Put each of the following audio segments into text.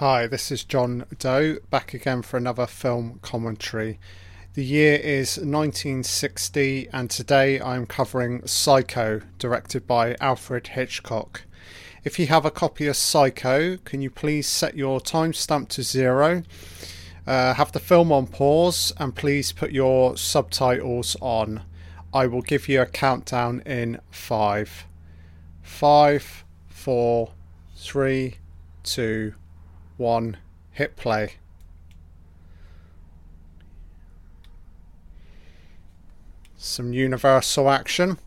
Hi, this is John Doe, back again for another film commentary. The year is 1960, and today I'm covering Psycho, directed by Alfred Hitchcock. If you have a copy of Psycho, can you please set your timestamp to zero? Uh, have the film on pause, and please put your subtitles on. I will give you a countdown in five, five, four, three, two one, hit play. Some universal action.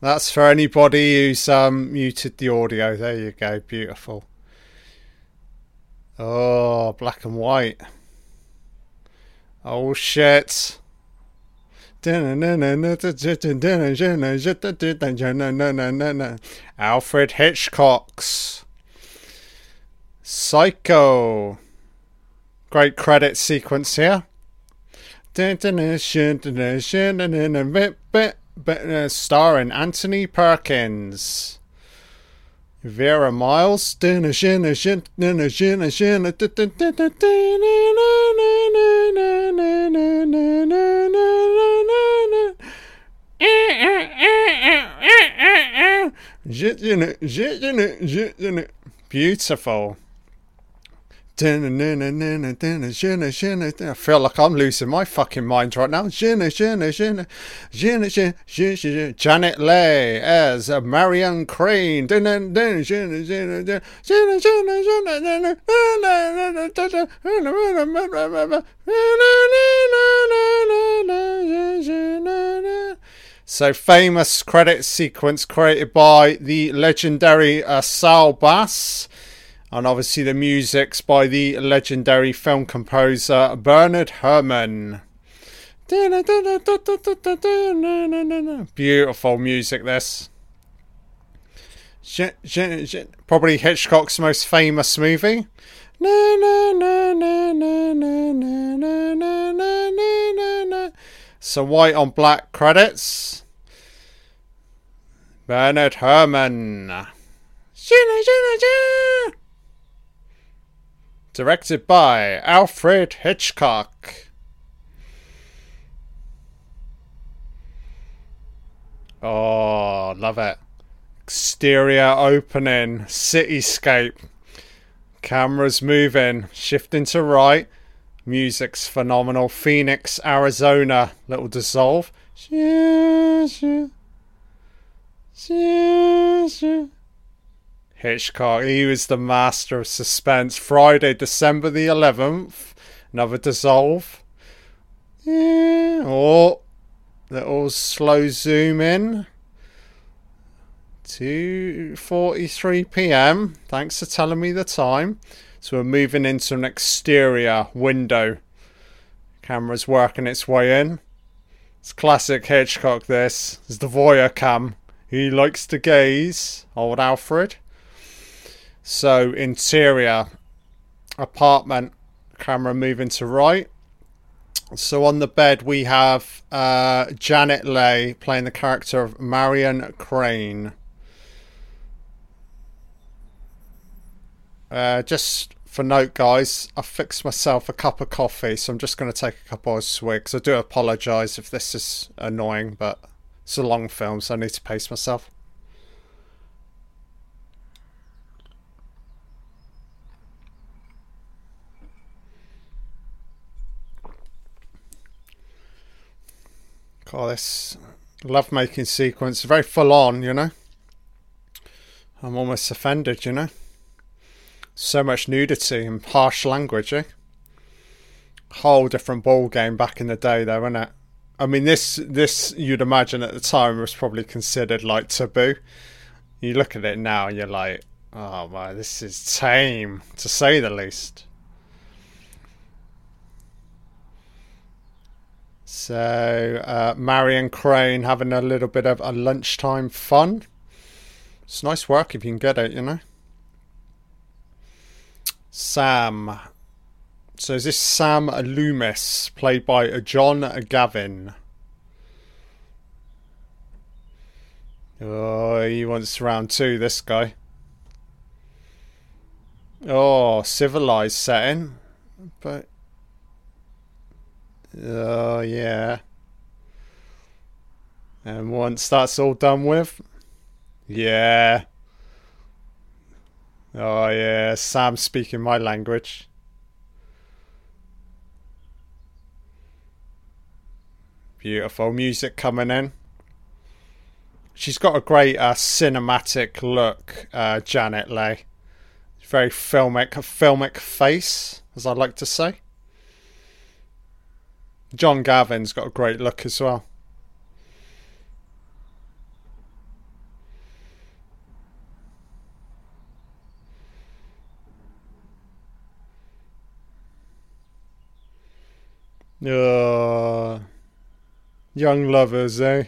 That's for anybody who's um, muted the audio. There you go. Beautiful. Oh, black and white. Oh shit. Alfred Hitchcock's Psycho. Great credit sequence here. Starring Anthony Perkins. Vera Miles. Beautiful. I feel like I'm losing my fucking mind right now. Janet Leigh as Marion Crane. So famous credit sequence created by the legendary uh, Saul Bass and obviously the music's by the legendary film composer Bernard Herrmann. Beautiful music, this. Probably Hitchcock's most famous movie. So white on black credits. Bernard Herrmann. Directed by Alfred Hitchcock. Oh, love it. Exterior opening, cityscape. Cameras moving, shifting to right. Music's phenomenal. Phoenix, Arizona. Little dissolve. Hitchcock, he was the master of suspense. Friday, December the 11th, another dissolve. Yeah. Oh, little slow zoom in. 2.43 pm. Thanks for telling me the time. So we're moving into an exterior window. Camera's working its way in. It's classic Hitchcock, this. It's the voyeur cam. He likes to gaze, old Alfred. So interior apartment camera moving to right. So on the bed we have uh, Janet Leigh playing the character of Marion Crane. Uh, just for note, guys, I fixed myself a cup of coffee, so I'm just going to take a couple of swigs. I do apologise if this is annoying, but it's a long film, so I need to pace myself. Oh, this love making sequence, very full on, you know. I'm almost offended, you know. So much nudity and harsh language, eh? Whole different ball game back in the day, though, isn't it? I mean, this this you'd imagine at the time was probably considered like taboo. You look at it now and you're like, oh my, this is tame to say the least. So, uh, Marion Crane having a little bit of a lunchtime fun. It's nice work if you can get it, you know. Sam So is this Sam Loomis, played by John Gavin? Oh, he wants round two, this guy. Oh, civilized setting. But. Oh, yeah. And once that's all done with. Yeah. Oh, yeah. Sam speaking my language. Beautiful music coming in. She's got a great uh, cinematic look, uh, Janet Leigh. Very filmic, filmic face, as I like to say. John Gavin's got a great look as well. Uh, young lovers, eh?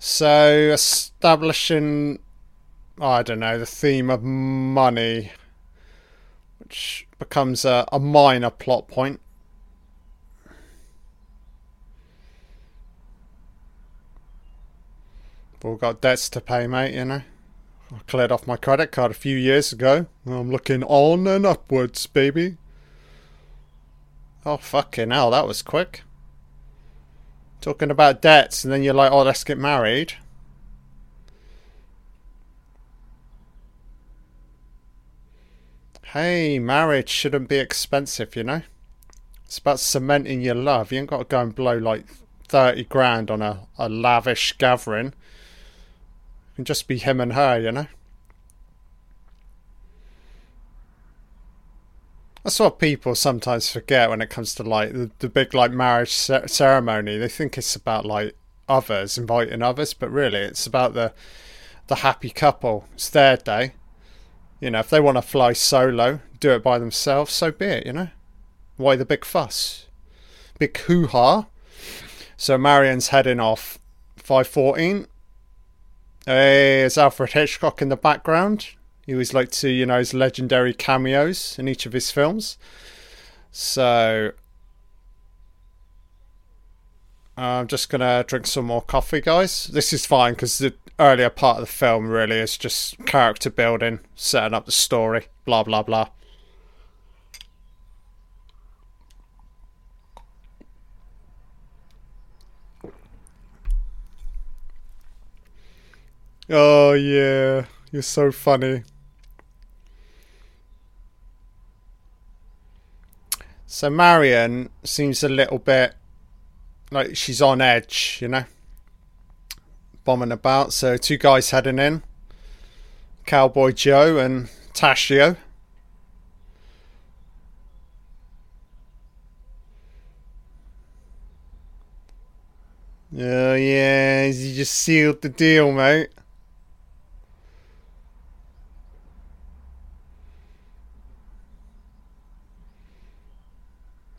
So, establishing, I don't know, the theme of money, which becomes a, a minor plot point. We've all got debts to pay, mate, you know. I cleared off my credit card a few years ago. I'm looking on and upwards, baby. Oh, fucking hell, that was quick. Talking about debts, and then you're like, oh, let's get married. Hey, marriage shouldn't be expensive, you know? It's about cementing your love. You ain't got to go and blow like 30 grand on a, a lavish gathering. It can just be him and her, you know? That's what people sometimes forget when it comes to like the, the big like marriage ceremony. They think it's about like others inviting others, but really it's about the the happy couple. It's their day. You know, if they want to fly solo, do it by themselves, so be it. You know, why the big fuss? Big hoo ha. So Marion's heading off. Five fourteen. Hey, it's Alfred Hitchcock in the background. He always liked to, you know, his legendary cameos in each of his films. So I'm just gonna drink some more coffee, guys. This is fine because the earlier part of the film really is just character building, setting up the story, blah blah blah. Oh yeah, you're so funny. So Marion seems a little bit like she's on edge, you know, bombing about. So two guys heading in, Cowboy Joe and Tashio. Oh yeah, you just sealed the deal, mate.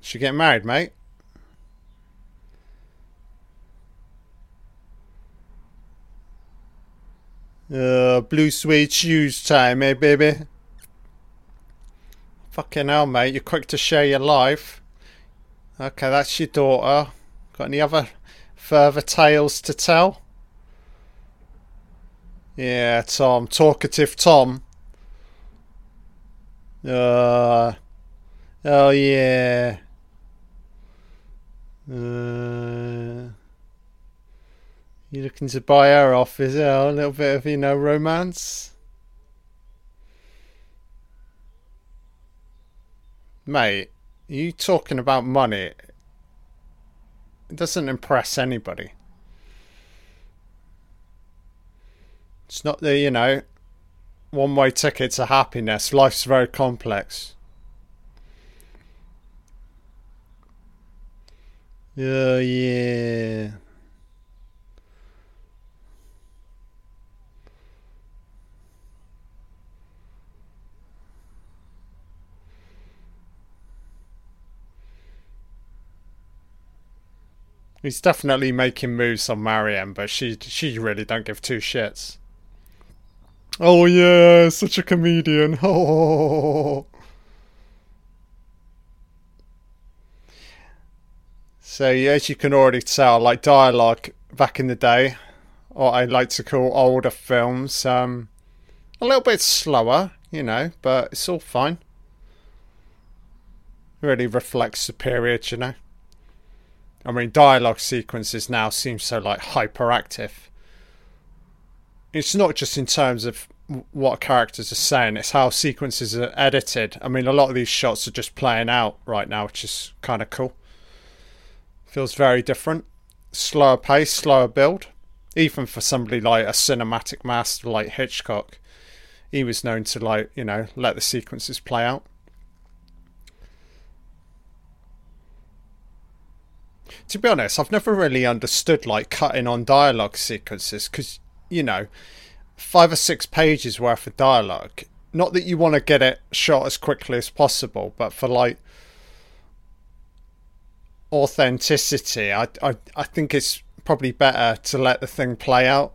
Should get married, mate. Uh, blue suede shoes time, eh, baby? Fucking hell, mate. You're quick to share your life. Okay, that's your daughter. Got any other further tales to tell? Yeah, Tom. Talkative Tom. Uh, oh, yeah. Uh, you looking to buy her off, is it? A little bit of, you know, romance? Mate, you talking about money? It doesn't impress anybody. It's not the, you know, one way ticket to happiness. Life's very complex. Oh, yeah. He's definitely making moves on Marion, but she she really don't give two shits. Oh yeah, such a comedian. Oh. So as you can already tell, like dialogue back in the day, what I like to call older films, um, a little bit slower, you know, but it's all fine. Really reflects the period, you know. I mean, dialogue sequences now seem so like hyperactive. It's not just in terms of what characters are saying; it's how sequences are edited. I mean, a lot of these shots are just playing out right now, which is kind of cool. Feels very different, slower pace, slower build. Even for somebody like a cinematic master like Hitchcock, he was known to like you know let the sequences play out. To be honest, I've never really understood like cutting on dialogue sequences because you know, five or six pages worth of dialogue. Not that you want to get it shot as quickly as possible, but for like authenticity, I I I think it's probably better to let the thing play out,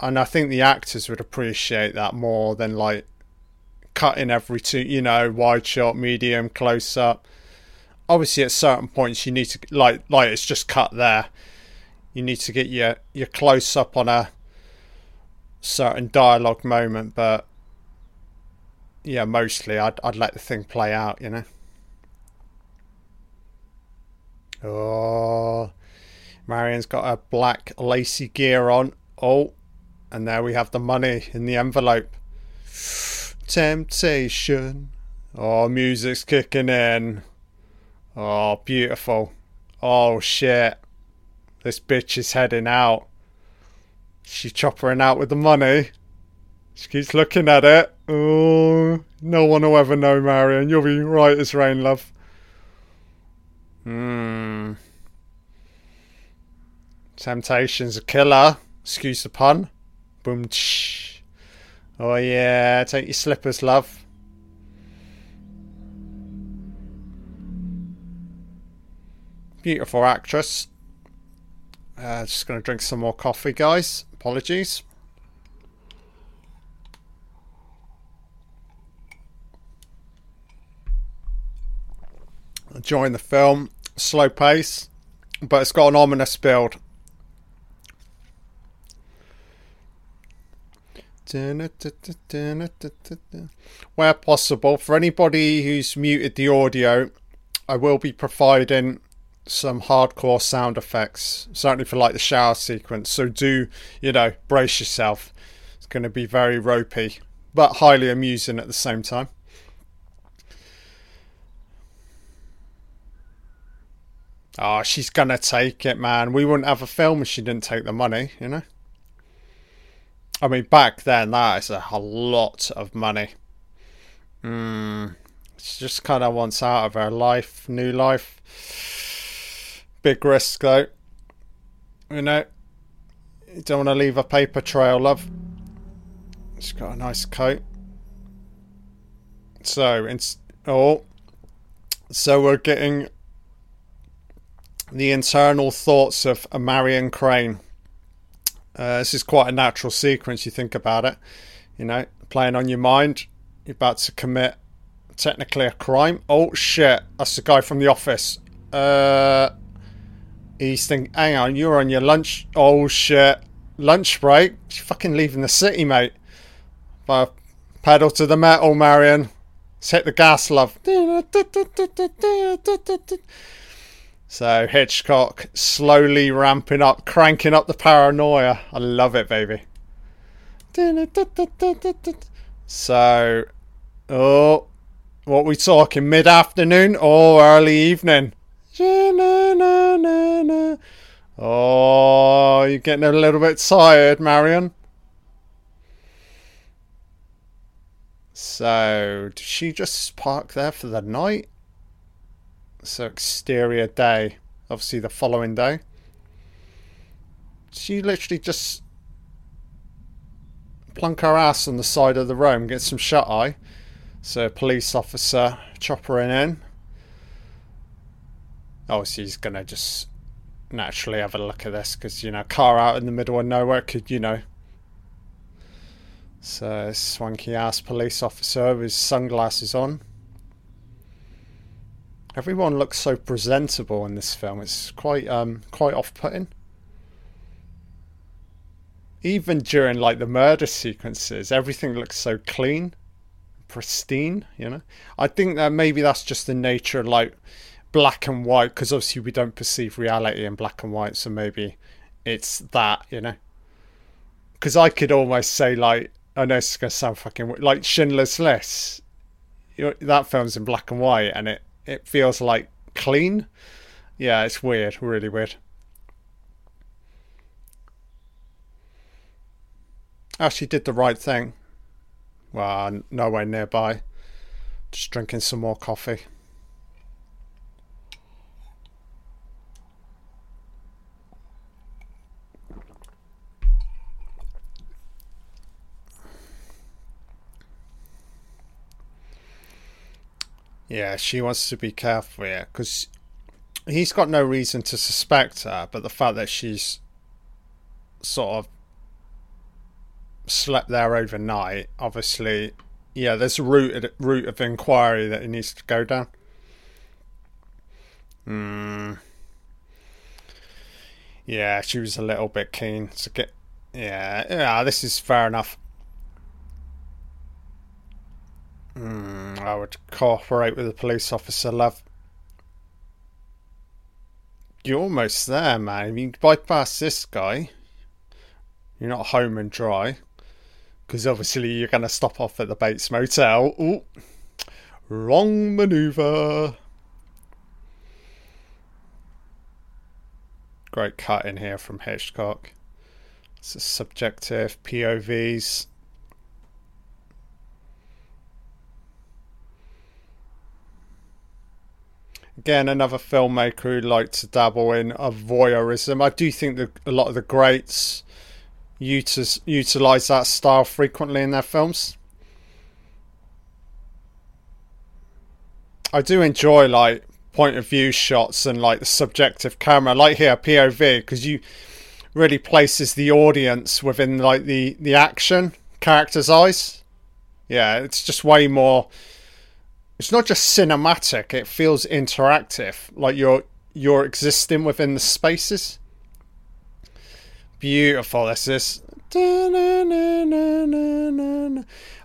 and I think the actors would appreciate that more than like cutting every two, you know, wide shot, medium, close up obviously at certain points you need to like like it's just cut there. You need to get your your close up on a certain dialogue moment but yeah mostly I'd, I'd let the thing play out you know? Oh Marion's got a black lacy gear on. Oh and there we have the money in the envelope. Temptation. Oh music's kicking in Oh, beautiful. Oh, shit. This bitch is heading out. She's choppering out with the money. She keeps looking at it. Oh, no one will ever know, Marion. You'll be right as rain, love. Hmm. Temptation's a killer. Excuse the pun. Boom. Tsh. Oh, yeah. Take your slippers, love. Beautiful actress. Uh, just going to drink some more coffee, guys. Apologies. Enjoying the film. Slow pace, but it's got an ominous build. Where possible, for anybody who's muted the audio, I will be providing some hardcore sound effects, certainly for like the shower sequence. So do, you know, brace yourself. It's going to be very ropey, but highly amusing at the same time. Oh, she's going to take it, man. We wouldn't have a film if she didn't take the money, you know? I mean, back then, that is a, lot of money. Hmm. She just kind of wants out of her life, new life big risk though. You know, you don't want to leave a paper trail, love. It's got a nice coat. So, it's oh, so we're getting the internal thoughts of a Marion Crane. Uh, this is quite a natural sequence. You think about it, you know, playing on your mind. You're about to commit technically a crime. Oh shit! That's the guy from the office. Uh, He's thinking, hang on, you're on your lunch. Oh shit. Lunch break? You're fucking leaving the city, mate. But pedal to the metal, Marion. Let's hit the gas, love. So Hitchcock slowly ramping up, cranking up the paranoia. I love it, baby. So, oh, what we talking? Mid afternoon or early evening? Oh, you're getting a little bit tired, Marion. So, did she just park there for the night? So, exterior day. Obviously, the following day. She literally just plunk her ass on the side of the room, get some shut eye. So, police officer choppering in. Obviously, he's gonna just naturally have a look at this because you know, car out in the middle of nowhere could you know. So swanky ass police officer with sunglasses on. Everyone looks so presentable in this film. It's quite um quite off-putting. Even during like the murder sequences, everything looks so clean, pristine. You know, I think that maybe that's just the nature of like black and white because obviously we don't perceive reality in black and white. So maybe it's that. You know, because I could almost say like I know it's gonna sound fucking like Schindler's List. You know, that film's in black and white, and it it feels like clean. Yeah, it's weird, really weird. Actually, did the right thing. Well, nowhere nearby. Just drinking some more coffee. Yeah, she wants to be careful here because he's got no reason to suspect her, but the fact that she's sort of slept there overnight, obviously, yeah, there's a route route of inquiry that he needs to go down. Hmm. Yeah, she was a little bit keen to get. Yeah, yeah, this is fair enough. Mm, I would cooperate with the police officer, love. You're almost there, man. You bypass this guy. You're not home and dry. Because obviously you're going to stop off at the Bates Motel. Ooh. Wrong maneuver. Great cut in here from Hitchcock. It's a subjective POVs. Again, another filmmaker who likes to dabble in a voyeurism. I do think that a lot of the greats utilize that style frequently in their films. I do enjoy like point of view shots and like the subjective camera, like here POV, because you really places the audience within like the the action character's eyes. Yeah, it's just way more it's not just cinematic it feels interactive like you're you're existing within the spaces. Beautiful this is I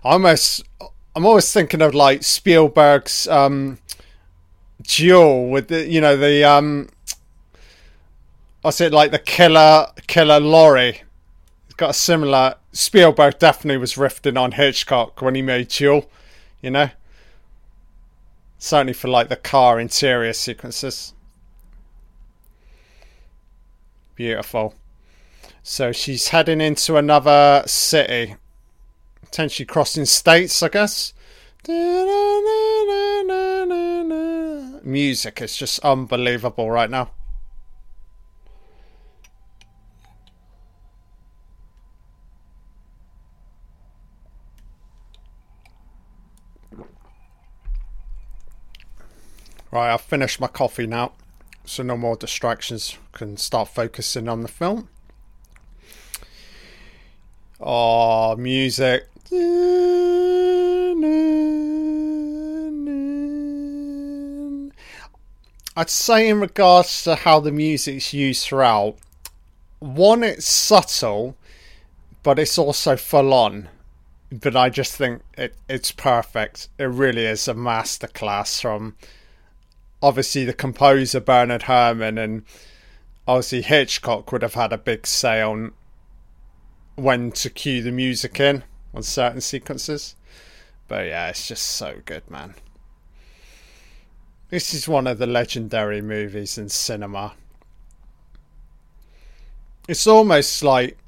almost i'm always thinking of like spielberg's um duel with the you know the um what's it like the killer killer lorry. It's got a similar spielberg definitely was riffing on hitchcock when he made duel you know Certainly for like the car interior sequences. Beautiful. So she's heading into another city. Potentially crossing states, I guess. Music is just unbelievable right now. Right, I've finished my coffee now, so no more distractions. Can start focusing on the film. Oh, music. I'd say, in regards to how the music's used throughout, one, it's subtle, but it's also full on. But I just think it, it's perfect. It really is a masterclass from obviously the composer Bernard Herrmann and obviously Hitchcock would have had a big say on when to cue the music in on certain sequences. But yeah, it's just so good, man. This is one of the legendary movies in cinema. It's almost like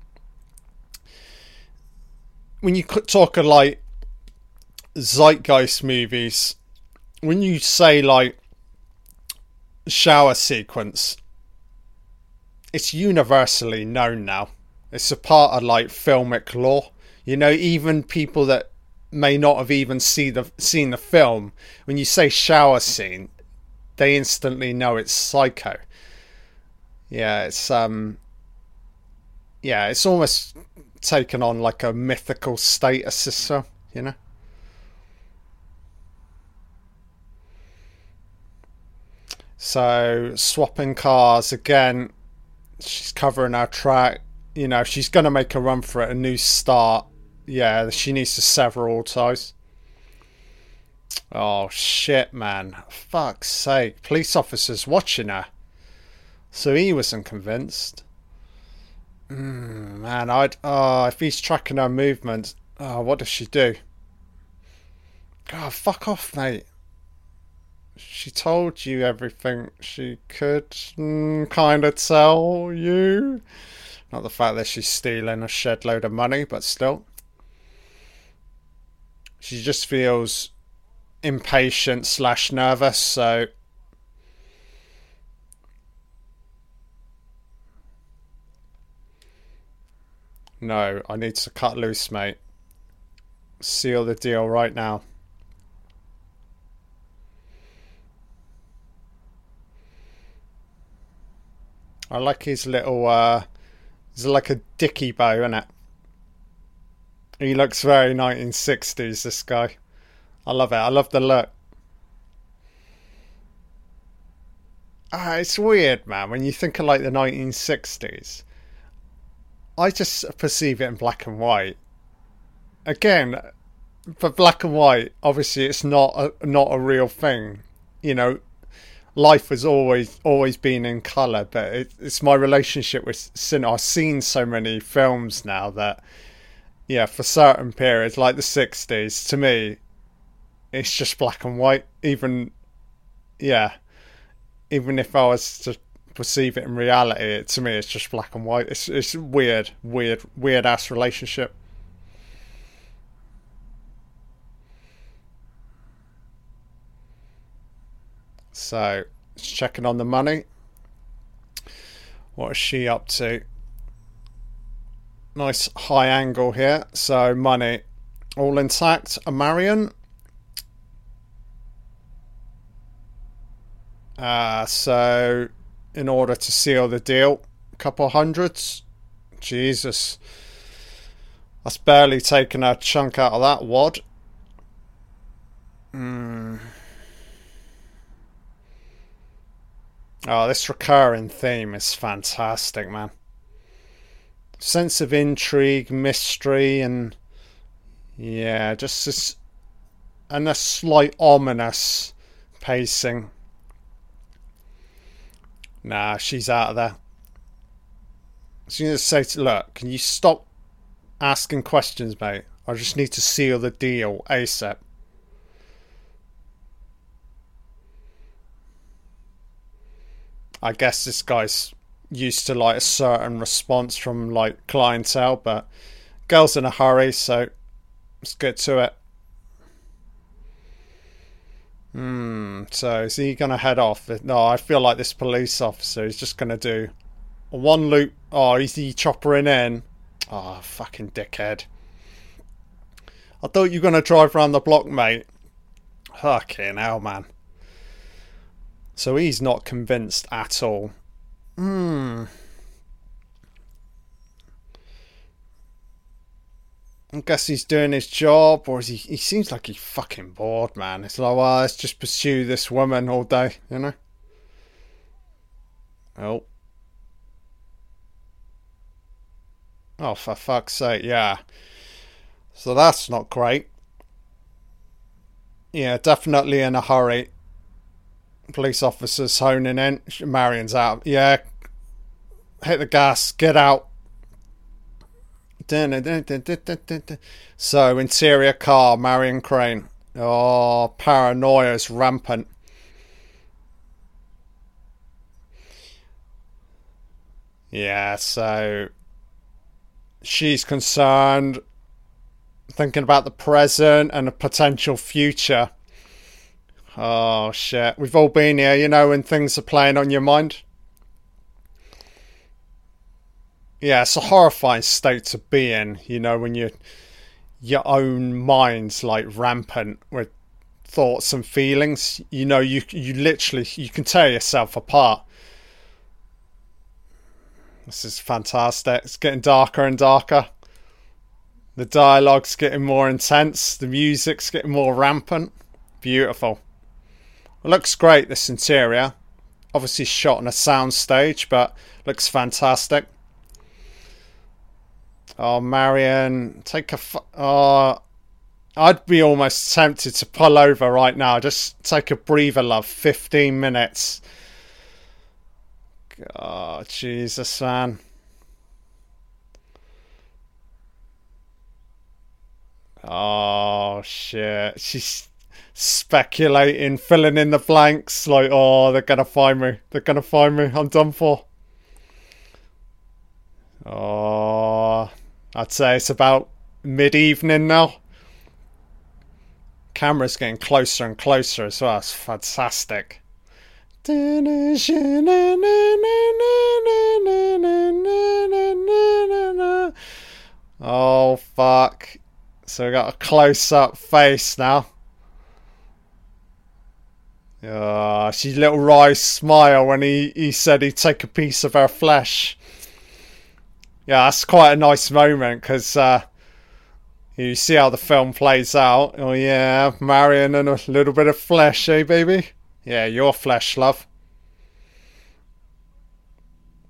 when you talk of like zeitgeist movies, when you say like shower sequence. It's universally known now. It's a part of like filmic lore. You know even people that may not have even see the seen the film when you say shower scene they instantly know it's psycho. Yeah, it's um, yeah, it's almost taken on like a mythical status system, you know. So swapping cars again. She's covering our track. You know, she's gonna make a run for it. A new start. Yeah, she needs to sever all ties. Oh shit, man! Fuck's sake! Police officers watching her. So he wasn't convinced. Mm, man, I'd. Oh, if he's tracking her movements, oh, what does she do? God, fuck off, mate she told you everything she could mm, kind of tell you. Not the fact that she's stealing a shed load of money, but still. She just feels impatient slash nervous, so. No, I need to cut loose, mate. Seal the deal right now. I like his little, uh, it's like a dicky bow, isn't it? He looks very 1960s, this guy. I love it. I love the look. Ah, it's weird, man, when you think of like the 1960s. I just perceive it in black and white. Again, for black and white, obviously it's not a, not a real thing. You know, life has always always been in color, but it, it's my relationship with cinema. I've seen so many films now that, yeah, for certain periods like the '60s, to me, it's just black and white. Even, yeah, even if I was to perceive it in reality, it, to me, it's just black and white. It's it's weird, weird, weird ass relationship. So, it's checking on the money. What is she up to? Nice high angle here. So, money all intact. A Marion. Uh, so, in order to seal the deal, a couple hundreds. Jesus. That's barely taken a chunk out of that wad. Hmm. Oh, this recurring theme is fantastic, man. Sense of intrigue, mystery, and yeah, just this, and a slight ominous pacing. Nah, she's out of there. You just say, look, can you stop asking questions, mate? I just need to seal the deal ASAP. I guess this guy's used to like a certain response from like clientele, but girl's in a hurry, so let's get to it. Hmm. So is he gonna head off? No, I feel like this police officer is just gonna do one loop. Oh, is he choppering in? Oh, fucking dickhead! I thought you were gonna drive around the block, mate. Fucking hell, man. So he's not convinced at all. Hmm. I guess he's doing his job, or is he? He seems like he's fucking bored, man. It's like, well, let's just pursue this woman all day, you know. Oh. Oh, for fuck's sake, yeah. So that's not great. Yeah, definitely in a hurry police officers honing in. Marion's out. Yeah. Hit the gas. Get out. So, interior car, Marion Crane. Oh, paranoia is rampant. Yeah, so she's concerned, thinking about the present and a potential future. Oh shit. We've all been here, you know, when things are playing on your mind. Yeah, it's a horrifying state to be in, you know, when you your own mind's like rampant with thoughts and feelings. You know, you you literally you can tear yourself apart. This is fantastic. It's getting darker and darker. The dialogue's getting more intense. The music's getting more rampant. Beautiful. Looks great, this interior. Obviously shot on a sound stage, but looks fantastic. Oh, Marion, take a. Oh, I'd be almost tempted to pull over right now. Just take a breather, love. 15 minutes. God, Jesus, man. Oh, shit. She's speculating, filling in the blanks. Like, oh, they're to find me. They're to find me. I'm done for. Oh, I'd say it's about mid evening now. Camera's getting closer and closer as well. It's fantastic. Oh, fuck. So we got a close up face now. Uh, she's little wry smile when he, he said he'd take a piece of her flesh. Yeah, that's quite a nice moment because uh, you see how the film plays out. Oh, yeah, Marion and a little bit of flesh, eh, baby? Yeah, your flesh, love.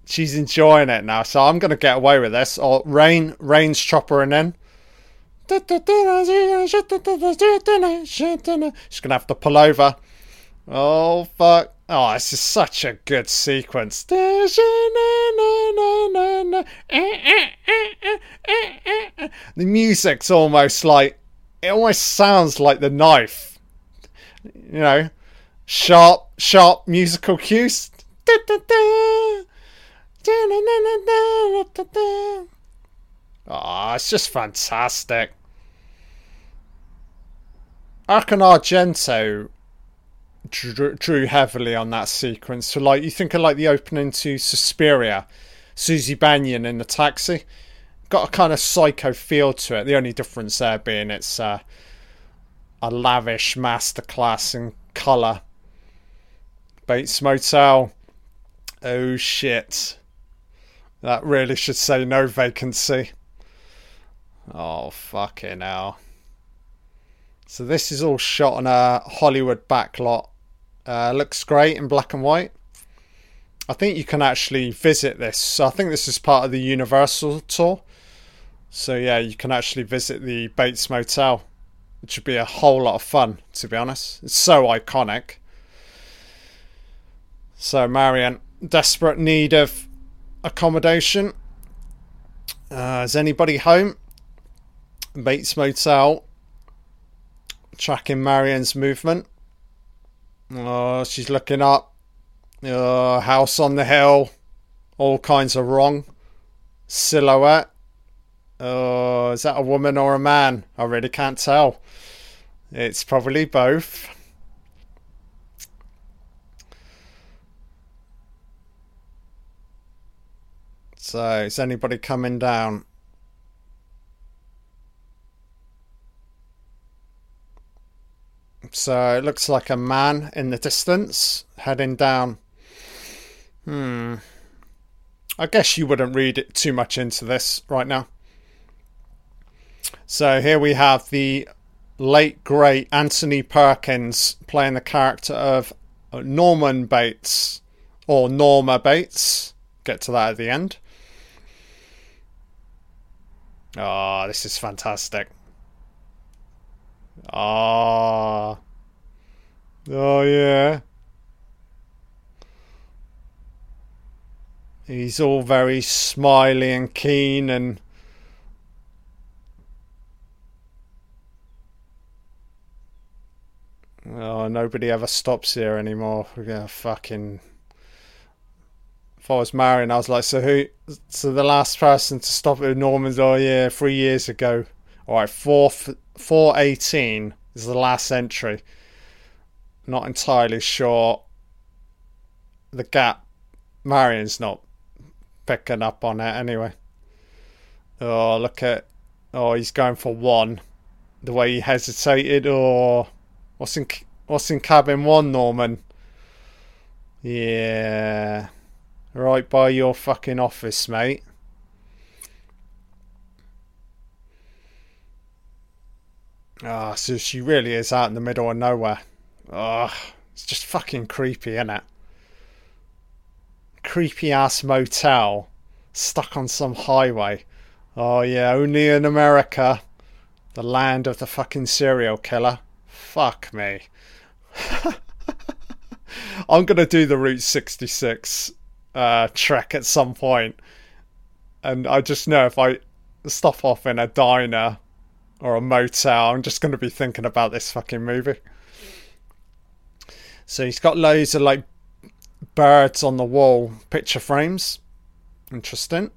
She's enjoying it now, so I'm going to get away with this. Or Rain, Rain's choppering in. She's going to have to pull over. Oh, fuck. Oh, this is such a good sequence. The music's almost like, it almost sounds like the knife. You know, sharp, sharp musical cues. Oh, it's just fantastic. Arkin Argento drew, heavily on that sequence. So, like, you think of like the opening to Suspiria, Suzy Bannion in the taxi, got a kind of psycho feel to it. The only difference there being it's uh, a lavish masterclass in colour. Bates Motel. Oh shit. That really should say no vacancy. Oh, fucking hell. So this is all shot on a Hollywood backlot. Uh, looks great in black and white. I think you can actually visit this. So I think this is part of the Universal tour. So yeah, you can actually visit the Bates Motel, which would be a whole lot of fun, to be honest. It's so iconic. So Marion, desperate need of accommodation. Uh, is anybody home? Bates Motel. Tracking Marion's movement. Oh, she's looking up. Oh, house on the hill. All kinds of wrong. Silhouette. Oh, is that a woman or a man? I really can't tell. It's probably both. So, is anybody coming down? So it looks like a man in the distance heading down. Hmm. I guess you wouldn't read it too much into this right now. So here we have the late great Anthony Perkins playing the character of Norman Bates or Norma Bates. Get to that at the end. Oh, this is fantastic. Ah. Oh. yeah. He's all very smiley and keen and Oh, nobody ever stops here anymore. Fucking. If I was Marion, I was like, so who? So the last person to stop at Norman's, oh yeah, three years ago. All right, four four eighteen is the last entry. Not entirely sure. The gap. Marion's not picking up on it anyway. Oh, look at. Oh, he's going for one. The way he hesitated. Oh, what's in what's in cabin one, Norman? Yeah. Right by your fucking office, mate. Ah, oh, so she really is out in the middle of nowhere. Ugh, it's just fucking creepy, isn't it? Creepy ass motel stuck on some highway. Oh yeah, only in America. The land of the fucking serial killer. Fuck me. I'm gonna do the Route 66 uh, trek at some point, and I just know if I stop off in a diner or a motel, I'm just gonna be thinking about this fucking movie. So he's got loads of like birds on the wall, picture frames. Interesting.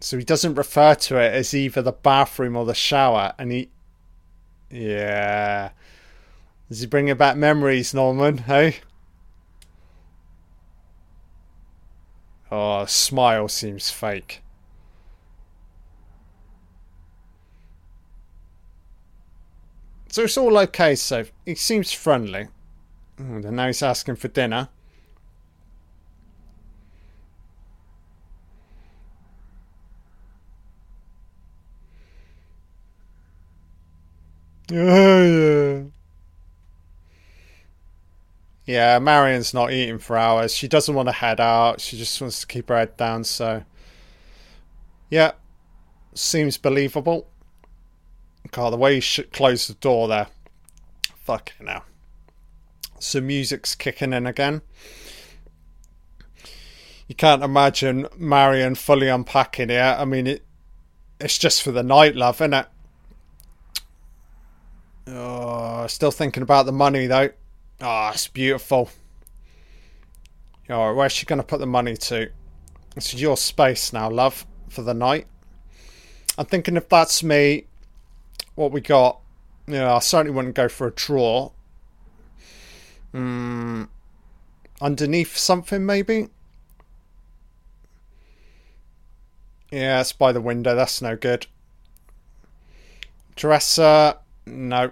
So he doesn't refer to it as either the bathroom or the shower, and he, yeah, is he bringing back memories, Norman? Hey. Oh, smile seems fake. So it's all okay, so he seems friendly. And now he's asking for dinner. Yeah. Yeah, Marion's not eating for hours. She doesn't want to head out. She just wants to keep her head down, so. Yeah. Seems believable. God, the way he sh- closed the door there—fuck Fucking hell. So music's kicking in again. You can't imagine Marion fully unpacking it. I mean, it, it's just for the night, love, isn't it? Oh, still thinking about the money though. Oh, it's beautiful. Alright, where's she going to put the money to? This is your space now, love, for the night. I'm thinking if that's me, what we got, you know, I certainly wouldn't go for a draw. Mm, underneath something, maybe? Yeah, it's by the window. That's no good. Dresser, no.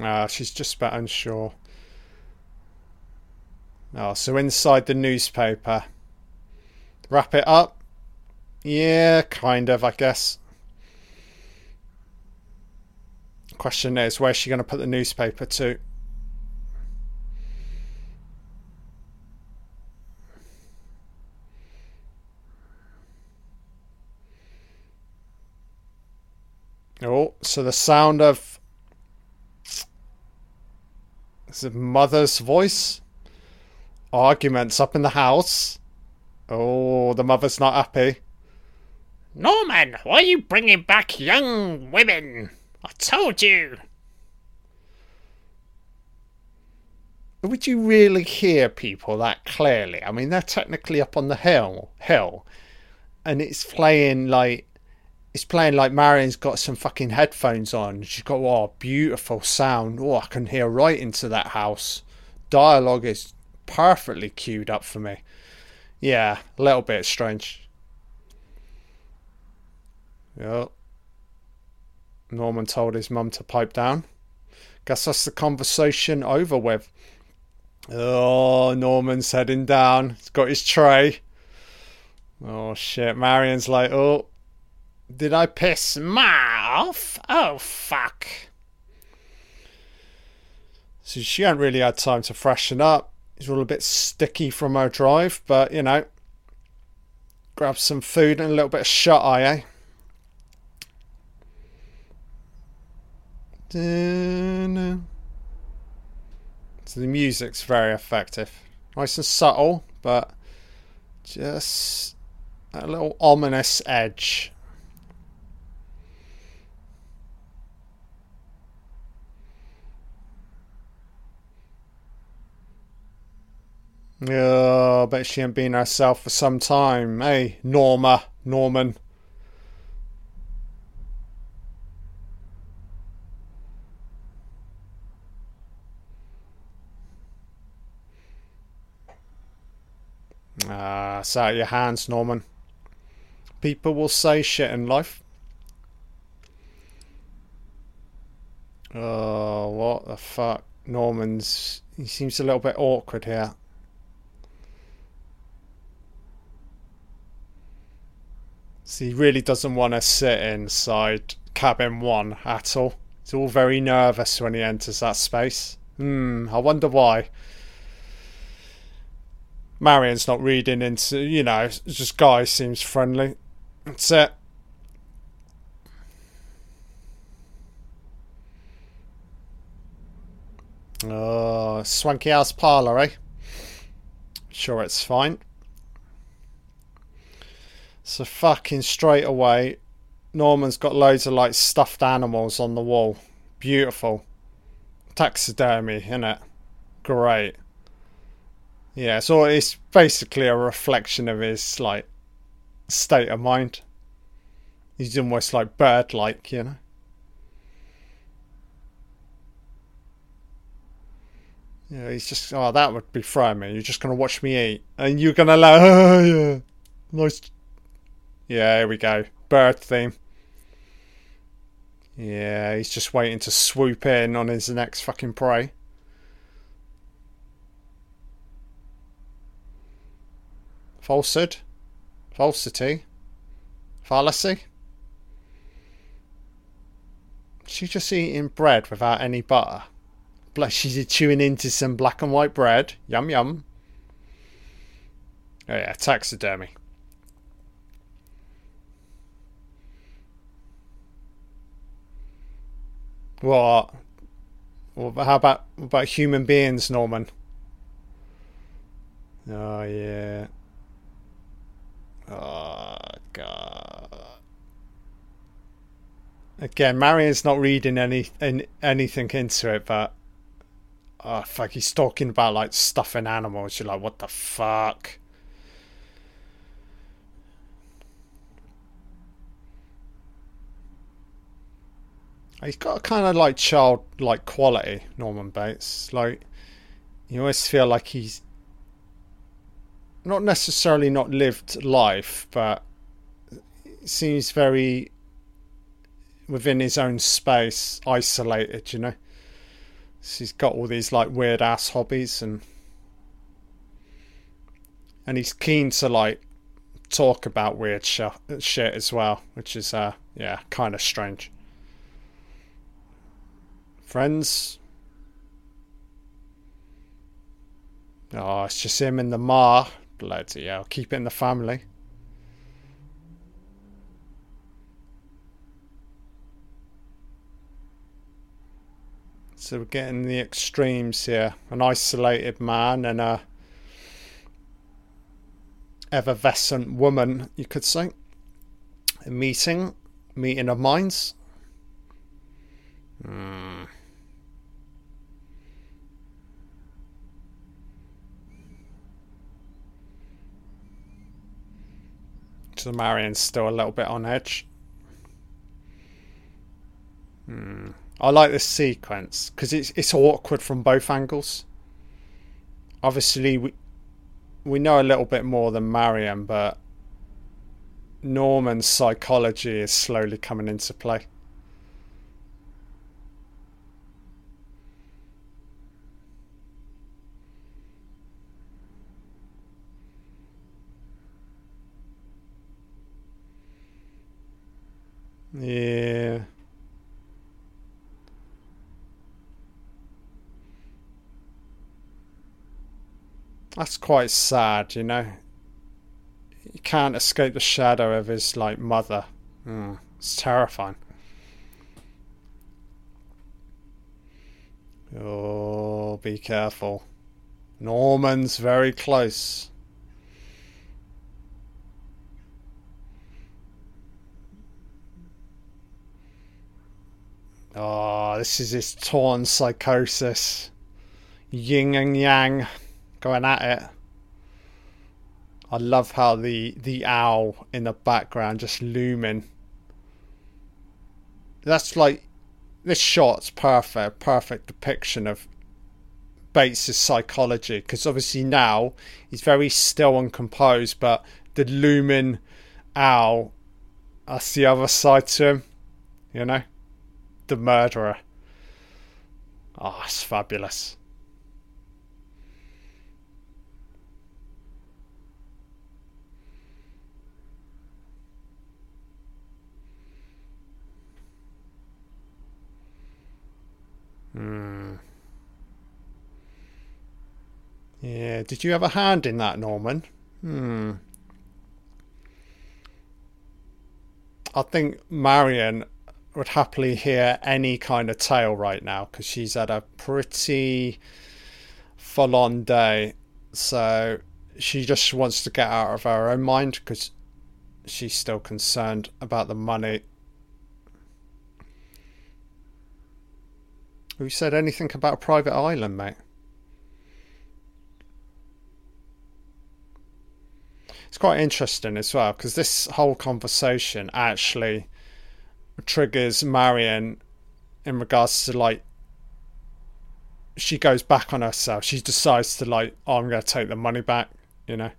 Ah, she's just about unsure. Oh, so inside the newspaper. Wrap it up? Yeah, kind of, I guess. Question is, where's she going to put the newspaper to? Oh, so the sound of mother's voice? Arguments up in the house. Oh, the mother's not happy. Norman, why are you bringing back young women? I told you. Would you really hear people that clearly? I mean, they're technically up on the hill, hill, and it's playing like it's playing like Marion's got some fucking headphones on. She's got oh beautiful sound. Oh, I can hear right into that house. Dialogue is perfectly cued up for me. Yeah, a little bit strange. Yeah. Norman told his mum to pipe down. Guess that's the conversation over with. Oh, Norman's heading down. He's got his tray. Oh shit, Marion's like, oh, did I piss Ma off? Oh, fuck. So she hadn't really had time to freshen up. It's all a bit sticky from her drive, but you know, grab some food and a little bit of shut eye, eh? So the music's very effective. Nice and subtle, but just a little ominous edge. Yeah, I bet she ain't been herself for some time. eh, Norma, Norman. Ah, uh, out of your hands, Norman. People will say shit in life. Oh, what the fuck? Norman's. He seems a little bit awkward here. So he really doesn't want to sit inside cabin one at all. He's all very nervous when he enters that space. Hmm, I wonder why. Marion's not reading into, you know, just guy seems friendly. That's it. Oh, swanky house parlour, eh? Sure, it's fine. So fucking straight away, Norman's got loads of like stuffed animals on the wall. Beautiful. Taxidermy, isn't it? Great. Yeah, so it's basically a reflection of his like state of mind. He's almost like bird like, you know. Yeah, he's just oh that would be me. You're just gonna watch me eat. And you're gonna like oh yeah. Nice Yeah, here we go. Bird theme. Yeah, he's just waiting to swoop in on his next fucking prey. Falsehood? Falsity? Fallacy? She's just eating bread without any butter. Like she's chewing into some black and white bread. Yum yum. Oh yeah, taxidermy. What? Well, how about about human beings, Norman? Oh yeah. Oh god. Again, Marion's not reading any, any anything into it, but oh fuck, he's talking about like stuffing animals. You're like, what the fuck? He's got a kind of like childlike quality, Norman Bates. Like you always feel like he's not necessarily not lived life, but seems very within his own space, isolated. You know, so he's got all these like weird ass hobbies and and he's keen to like talk about weird sh- shit as well, which is uh yeah kind of strange. Friends. Oh, it's just him and the Ma. Bloody hell. Keep it in the family. So we're getting the extremes here. An isolated man and a effervescent woman, you could say. A meeting. Meeting of minds. Hmm. Hmm. So Marion's still a little bit on edge. Hmm. I like this sequence because it's it's awkward from both angles. Obviously, we we know a little bit more than Marion, but Norman's psychology is slowly coming into play. Yeah. That's quite sad, you know. You can't escape the shadow of his like mother. Mm, it's terrifying. Oh, be careful. Norman's very close. Oh, this is his torn psychosis. Yin and yang going at it. I love how the the owl in the background just looming. That's like this shot's perfect, perfect depiction of Bates's psychology because obviously now he's very still and composed, but the looming owl, that's the other side to him, you know? The murderer. Oh, it's fabulous. Hmm. Yeah, did you have a hand in that, Norman? Hmm. I think Marion would happily hear any kind of tale right now because she's had a pretty full on day. So she just wants to get out of her own mind because she's still concerned about the money. Who said anything about a private island, mate? It's quite interesting as well because this whole conversation actually triggers Marion in regards to like she goes back on herself. She decides to like, oh, I'm to take the money back. You know,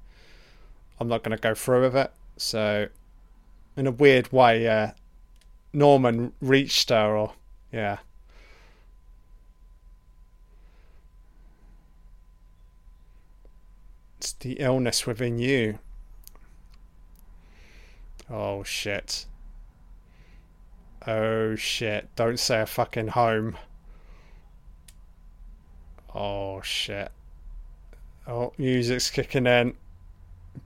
I'm not to go through with it. So, in a weird way, uh, Norman reached her, or yeah. It's the illness within you. Oh shit. Oh shit. Don't say a fucking home. Oh shit. Oh, music's kicking in.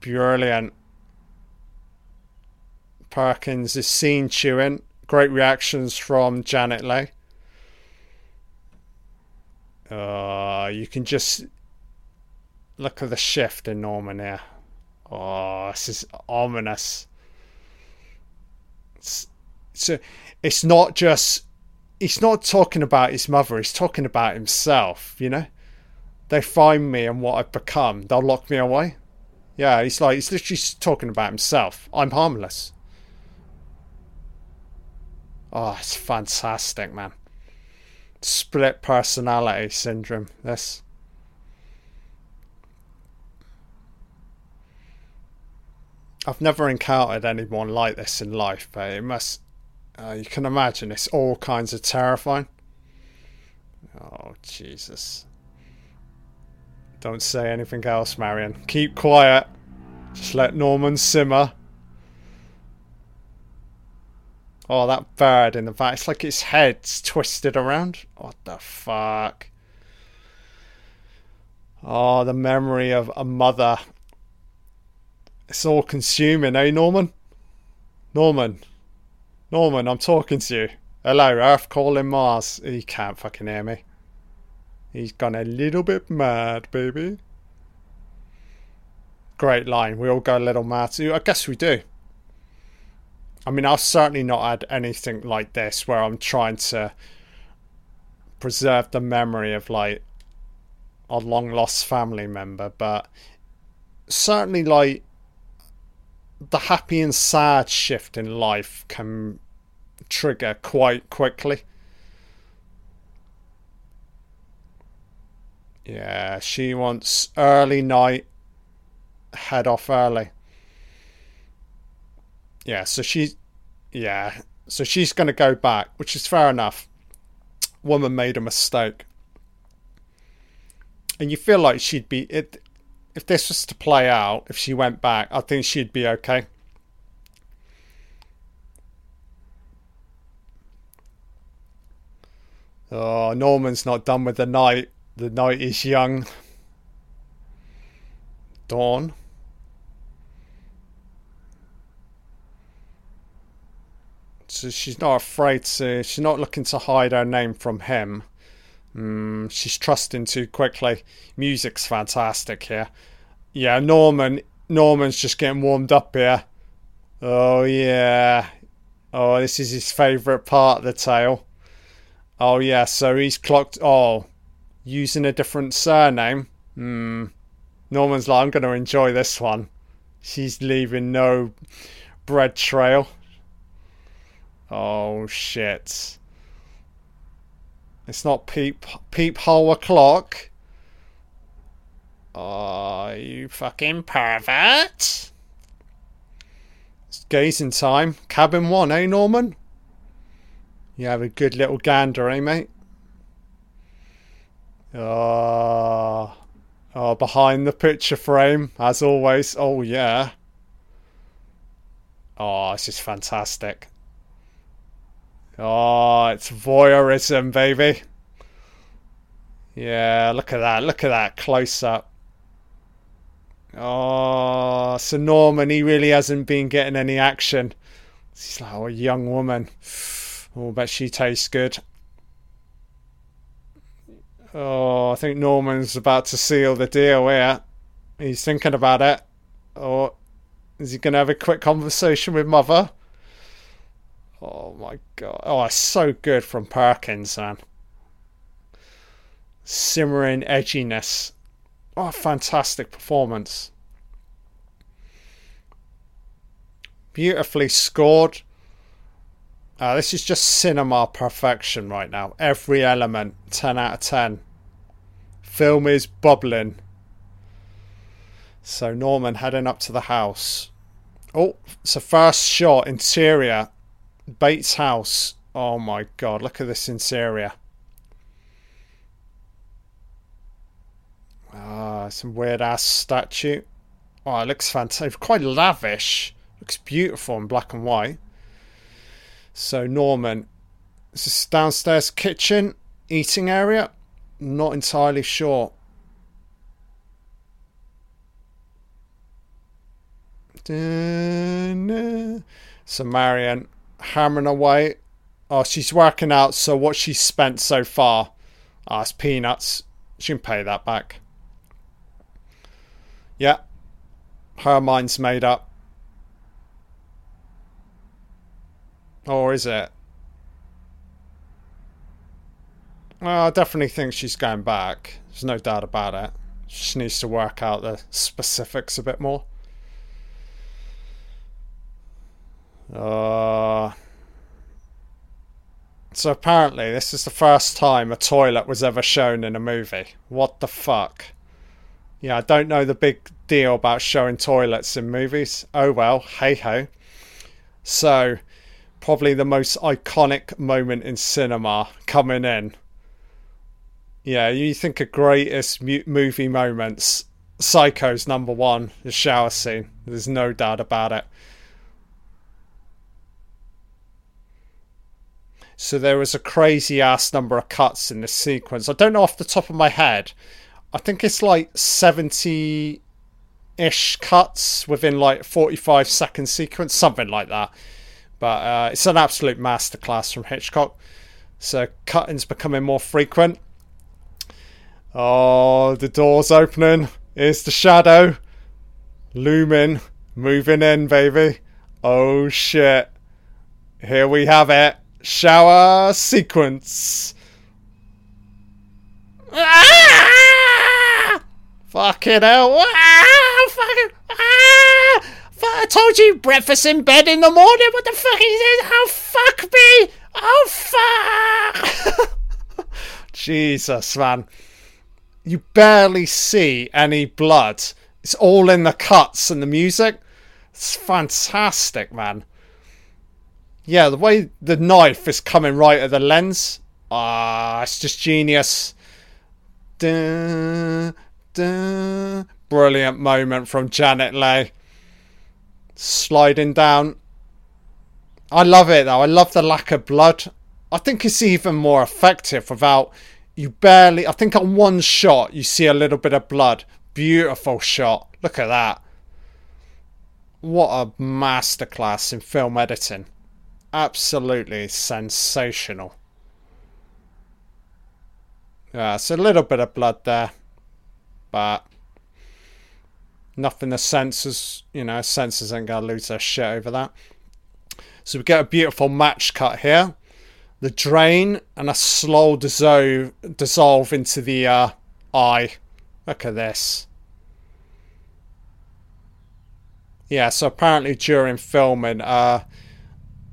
Brilliant. Perkins is seen chewing. Great reactions from Janet Leigh. Uh, you can just look at the shift in Norman here. Oh, this is ominous so it's not just he's not talking about his mother he's talking about himself you know? They find me and what i've become. They'll lock me away. Yeah he's like he's literally talking about himself. I'm harmless. Oh it's fantastic man. Split personality syndrome this. I've never encountered anyone like this in life, but it must. Uh, you can imagine it's all kinds of terrifying. Oh, Jesus. Don't say anything else, Marion. Keep quiet. Just let Norman simmer. Oh, that bird in the back. It's like its head's twisted around. What the fuck? Oh, the memory of a mother it's all consuming, eh, Norman? Norman. Norman, I'm talking to you. Hello, Earth calling Mars. He can't fucking hear me. He's gone a little bit mad, baby. Great line. We all go a little mad too. I guess we do. I mean, I've certainly not had anything like this where I'm trying to preserve the memory of like a long lost family member, but certainly like the happy and sad shift in life can trigger quite quickly. Yeah, she wants early night, head off early. Yeah, so she's yeah, so she's going to go back, which is fair enough. Woman made a mistake, and you feel like she'd be it if this was to play out, if she went back, I think she'd be okay. Oh, Norman's not done with the night. The night is young. Dawn. So she's not afraid to. She's not looking to hide her name from him. Mm, she's trusting too quickly. Music's fantastic here. Yeah, Norman. Norman's just getting warmed up here. Oh yeah. Oh, this is his favourite part of the tale. Oh yeah, so he's clocked. Oh, using a different surname. Hmm. Norman's like, I'm going to enjoy this one. She's leaving no bread trail. Oh shit. It's not peep peephole o'clock. Oh, you fucking pervert. It's gazing time. Cabin one, eh, Norman? You have a good little gander, eh, mate? Oh, oh, behind the picture frame, as always. Oh, yeah. Oh, this is fantastic. Oh, it's voyeurism, baby. Yeah, look at that. Look at that close up. Oh, so Norman, he really hasn't been getting any action. She's like, oh, a young woman. Oh, but she tastes good. Oh, I think Norman's about to seal the deal here. He's thinking about it. Or is he going to have a quick conversation with Mother? Oh my god. Oh, it's so good from Perkins, man. Simmering edginess. Oh, fantastic performance. Beautifully scored. Uh, this is just cinema perfection right now. Every element, 10 out of 10. Film is bubbling. So Norman heading up to the house. Oh, it's a first shot, interior. Bates' house. Oh my god, look at this interior. Ah, some weird ass statue. Oh, it looks fantastic. Quite lavish. Looks beautiful in black and white. So Norman, this is downstairs kitchen, eating area. Not entirely sure. So Marion hammering away. Oh, she's working out. So what she's spent so far, ah, oh, it's peanuts. She can pay that back. Yeah, her mind's made up. Or is it? Well, I definitely think she's going back. There's no doubt about it. She needs to work out the specifics a bit more. Uh, so apparently, this is the first time a toilet was ever shown in a movie. What the fuck? Yeah, I don't know the big deal about showing toilets in movies. Oh well, hey ho. So, probably the most iconic moment in cinema coming in. Yeah, you think of greatest movie moments. Psycho's number one, the shower scene. There's no doubt about it. So there was a crazy ass number of cuts in this sequence. I don't know off the top of my head. I think it's like 70 ish cuts within like 45 second sequence, something like that. But uh, it's an absolute masterclass from Hitchcock. So cutting's becoming more frequent. Oh, the door's opening. Here's the shadow. Looming. Moving in, baby. Oh shit. Here we have it. Shower sequence. Ah! Fucking hell. Ah! Fucking. Ah! I told you breakfast in bed in the morning. What the fuck is this? Oh, fuck me. Oh, fuck. Jesus, man. You barely see any blood. It's all in the cuts and the music. It's fantastic, man. Yeah, the way the knife is coming right at the lens. Ah, it's just genius. Dun, dun. Brilliant moment from Janet Leigh sliding down. I love it though. I love the lack of blood. I think it's even more effective without you barely. I think on one shot you see a little bit of blood. Beautiful shot. Look at that. What a masterclass in film editing. Absolutely sensational. Yeah, it's a little bit of blood there. But nothing the censors, you know, censors ain't gonna lose their shit over that. So we get a beautiful match cut here. The drain and a slow dissolve, dissolve into the uh, eye. Look at this. Yeah, so apparently during filming, uh,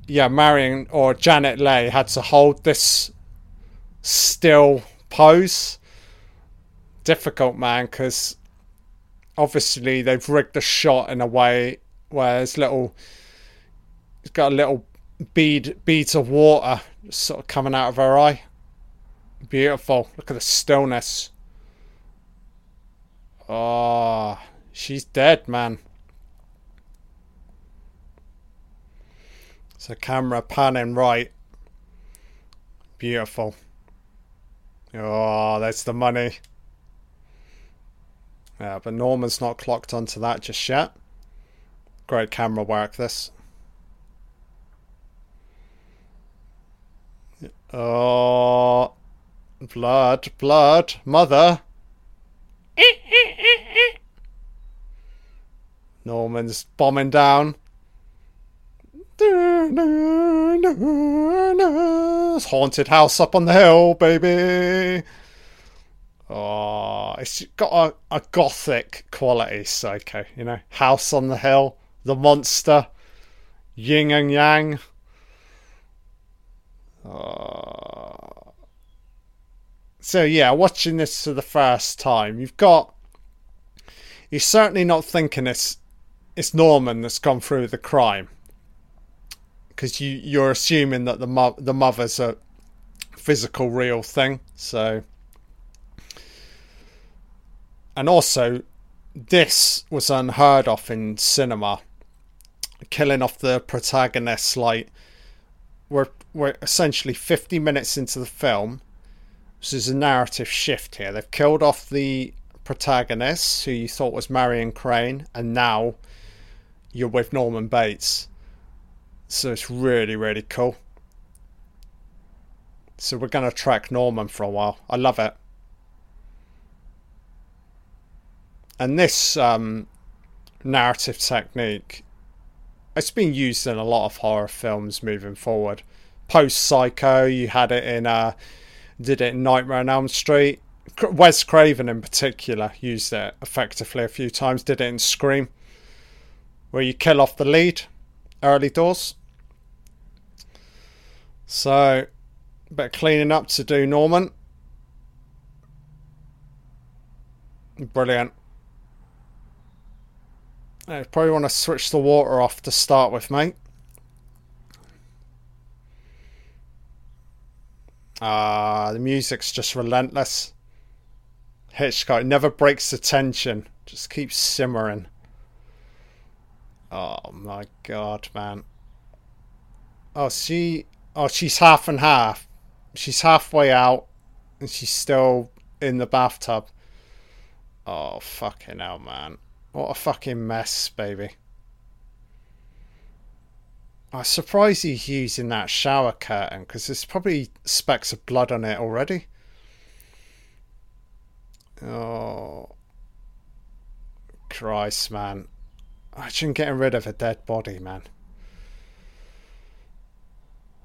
yeah, Marion or Janet Leigh had to hold this still pose. Difficult, man, because obviously they've rigged the shot in a way where it's little it's got a little bead beads of water sort of coming out of her eye. Beautiful. Look at the stillness. Oh, she's dead, man. So camera panning right. Beautiful. Oh, that's the money. Yeah, but Norman's not clocked onto that just yet. Great camera work, this. Oh, blood, blood, mother. Eh, eh, eh, Norman's bombing down. Haunted house up on the hill, baby. Oh, it's got a, a gothic quality, Psycho. You know, house on the hill, the monster, yin and yang. Oh. So yeah, watching this for the first time, you've got. You're certainly not thinking it's it's Norman that's gone through the crime because you you're assuming that the mo- the mother's a physical real thing so. And also this was unheard of in cinema. Killing off the protagonist like we're we're essentially 50 minutes into the film. This is a narrative shift here. They've killed off the protagonist who you thought was Marion Crane and now you're with Norman Bates so it's really, really cool. So we're going to track Norman for a while. I love it. And this um, narrative technique, it's been used in a lot of horror films moving forward. Post Psycho, you had it in, uh, did it in Nightmare on Elm Street. Wes Craven in particular used it effectively a few times. Did it in Scream, where you kill off the lead early doors. So, of cleaning up to do, Norman. Brilliant. I probably want to switch the water off to start with, mate. Ah, the music's just relentless. Hitchcock never breaks the tension, just keeps simmering. Oh my god, man. Oh, she. Oh, she's half and half. She's halfway out, and she's still in the bathtub. Oh, fucking hell, man. What a fucking mess, baby. I'm surprised he's using that shower curtain because there's probably specks of blood on it already. Oh, Christ, man. I shouldn't getting rid of a dead body, man.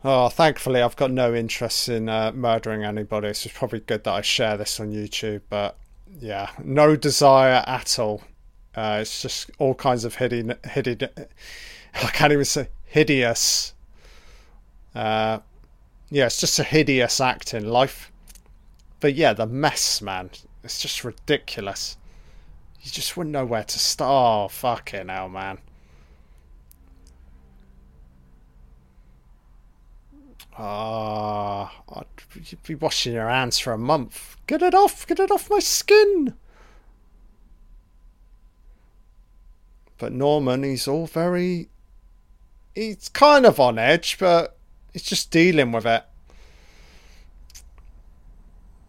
Oh, thankfully, I've got no interest in uh, murdering anybody. So it's probably good that I share this on YouTube. But yeah, no desire at all. Uh, it's just all kinds of hidden, hidden. I can't even say hideous. Uh, yeah, it's just a hideous act in life. But yeah, the mess, man, it's just ridiculous. You just wouldn't know where to start. Oh, fucking hell, man. Ah, oh, you'd be washing your hands for a month. Get it off, get it off my skin. But Norman, he's all very. He's kind of on edge, but he's just dealing with it.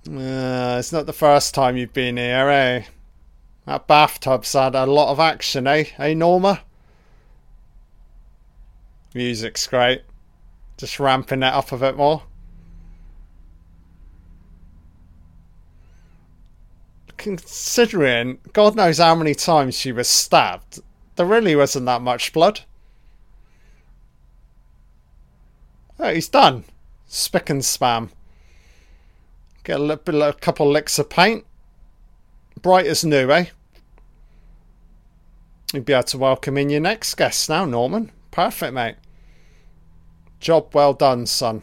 Uh, it's not the first time you've been here, eh? That bathtub's had a lot of action, eh? Eh, Norma? Music's great. Just ramping it up a bit more. Considering God knows how many times she was stabbed, there really wasn't that much blood. Oh, he's done. Spick and spam. Get a, little, a couple licks of paint. Bright as new, eh? You'd be able to welcome in your next guest now, Norman. Perfect, mate. Job well done, son.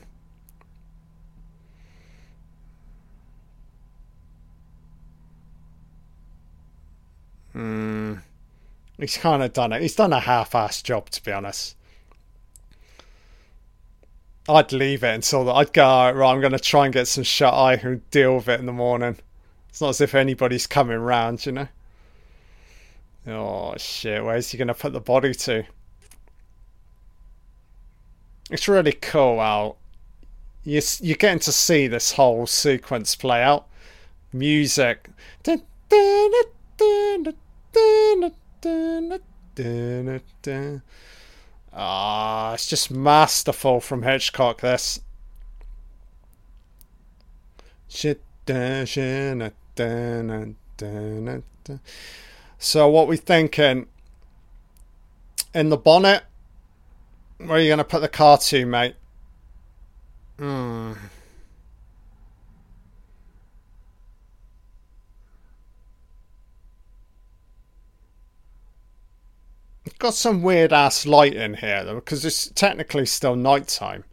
Hmm. He's kind of done it. He's done a half-assed job, to be honest. I'd leave it until I'd go, right, I'm going to try and get some shut eye and deal with it in the morning. It's not as if anybody's coming round, you know? Oh, shit, where's he to put the body to? It's really cool how you, you're getting to see this whole sequence play out. Music. Ah, it's just masterful from Hitchcock, this. So, what we thinking? In the bonnet? Where are you going to put the car to, mate? Hmm. got some weird ass light in here though, because it's technically still nighttime.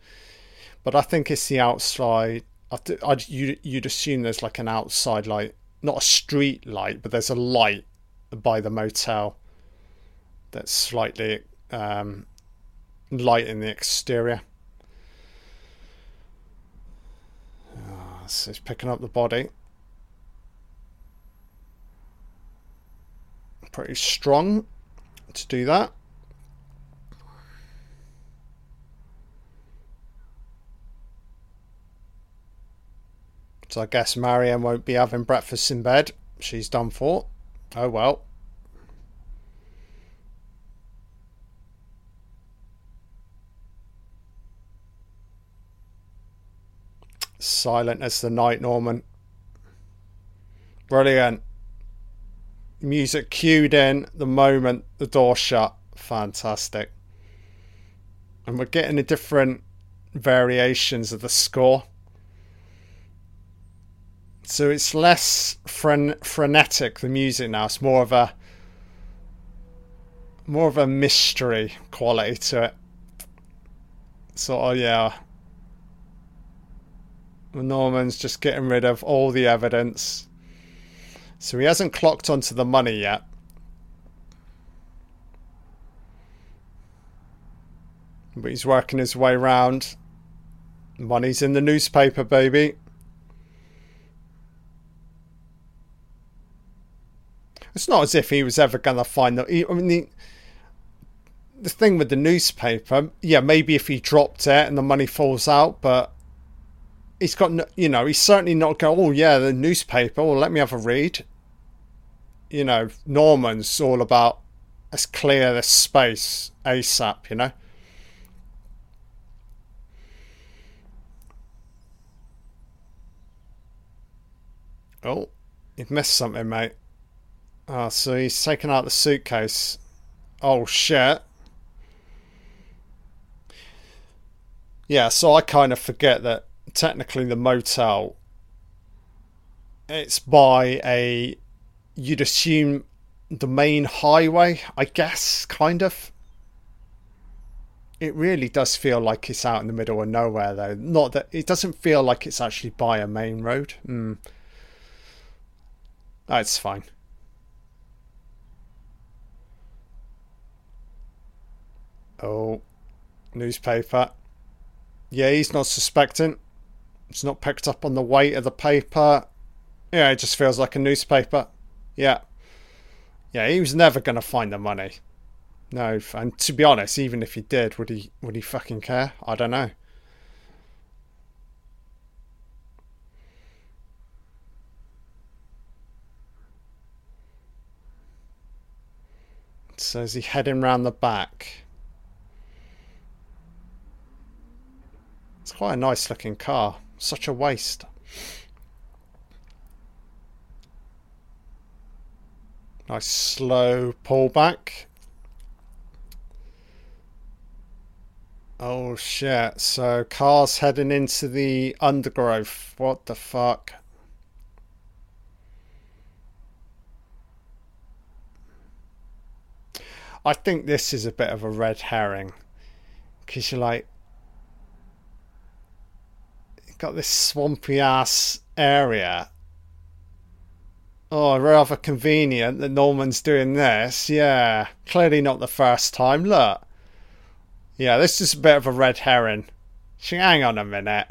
But I think it's the outside. I'd, I'd, you'd, you'd assume there's like an outside light, not a street light, but there's a light by the motel that's slightly um, light in the exterior. Oh, so it's picking up the body. Pretty strong to do that. So I guess Marion won't be having breakfast in bed. She's done for. Oh well. Silent as the night, Norman. Brilliant music cued in the moment the door shut. Fantastic. And we're getting the different variations of the score. So it's less fren- frenetic, the music now. It's more of a more of a mystery quality to it. So oh yeah. Norman's just getting rid of all the evidence so he hasn't clocked onto the money yet. But he's working his way around. Money's in the newspaper, baby. It's not as if he was ever going to find the. I mean, the, the thing with the newspaper, yeah, maybe if he dropped it and the money falls out, but he's got, you know, he's certainly not going, oh, yeah, the newspaper, well, let me have a read you know, Norman's all about let's clear this space ASAP, you know. Oh, you've missed something, mate. Oh, so he's taken out the suitcase. Oh shit. Yeah, so I kind of forget that technically the motel it's by a you'd assume the main highway, I guess, kind of. It really does feel like it's out in the middle of nowhere, though. Not that it doesn't feel like it's actually by a main road. Mm. That's fine. Oh, newspaper. Yeah, he's not suspecting. It's not picked up on the weight of the paper. Yeah, it just feels like a newspaper. Yeah. Yeah, he was never going to find the money. No, and to be honest, even if he did, would he would he fucking care? I don't know. So is he heading round the back? It's quite a nice looking car. Such a waste. Nice slow pullback. Oh shit, so cars heading into the undergrowth. What the fuck? I think this is a bit of a red herring. Because you're like, got this swampy ass area Oh, rather convenient that Norman's doing this. Yeah, clearly not the first time. Look. Yeah, this is a bit of a red herring. Hang on a minute.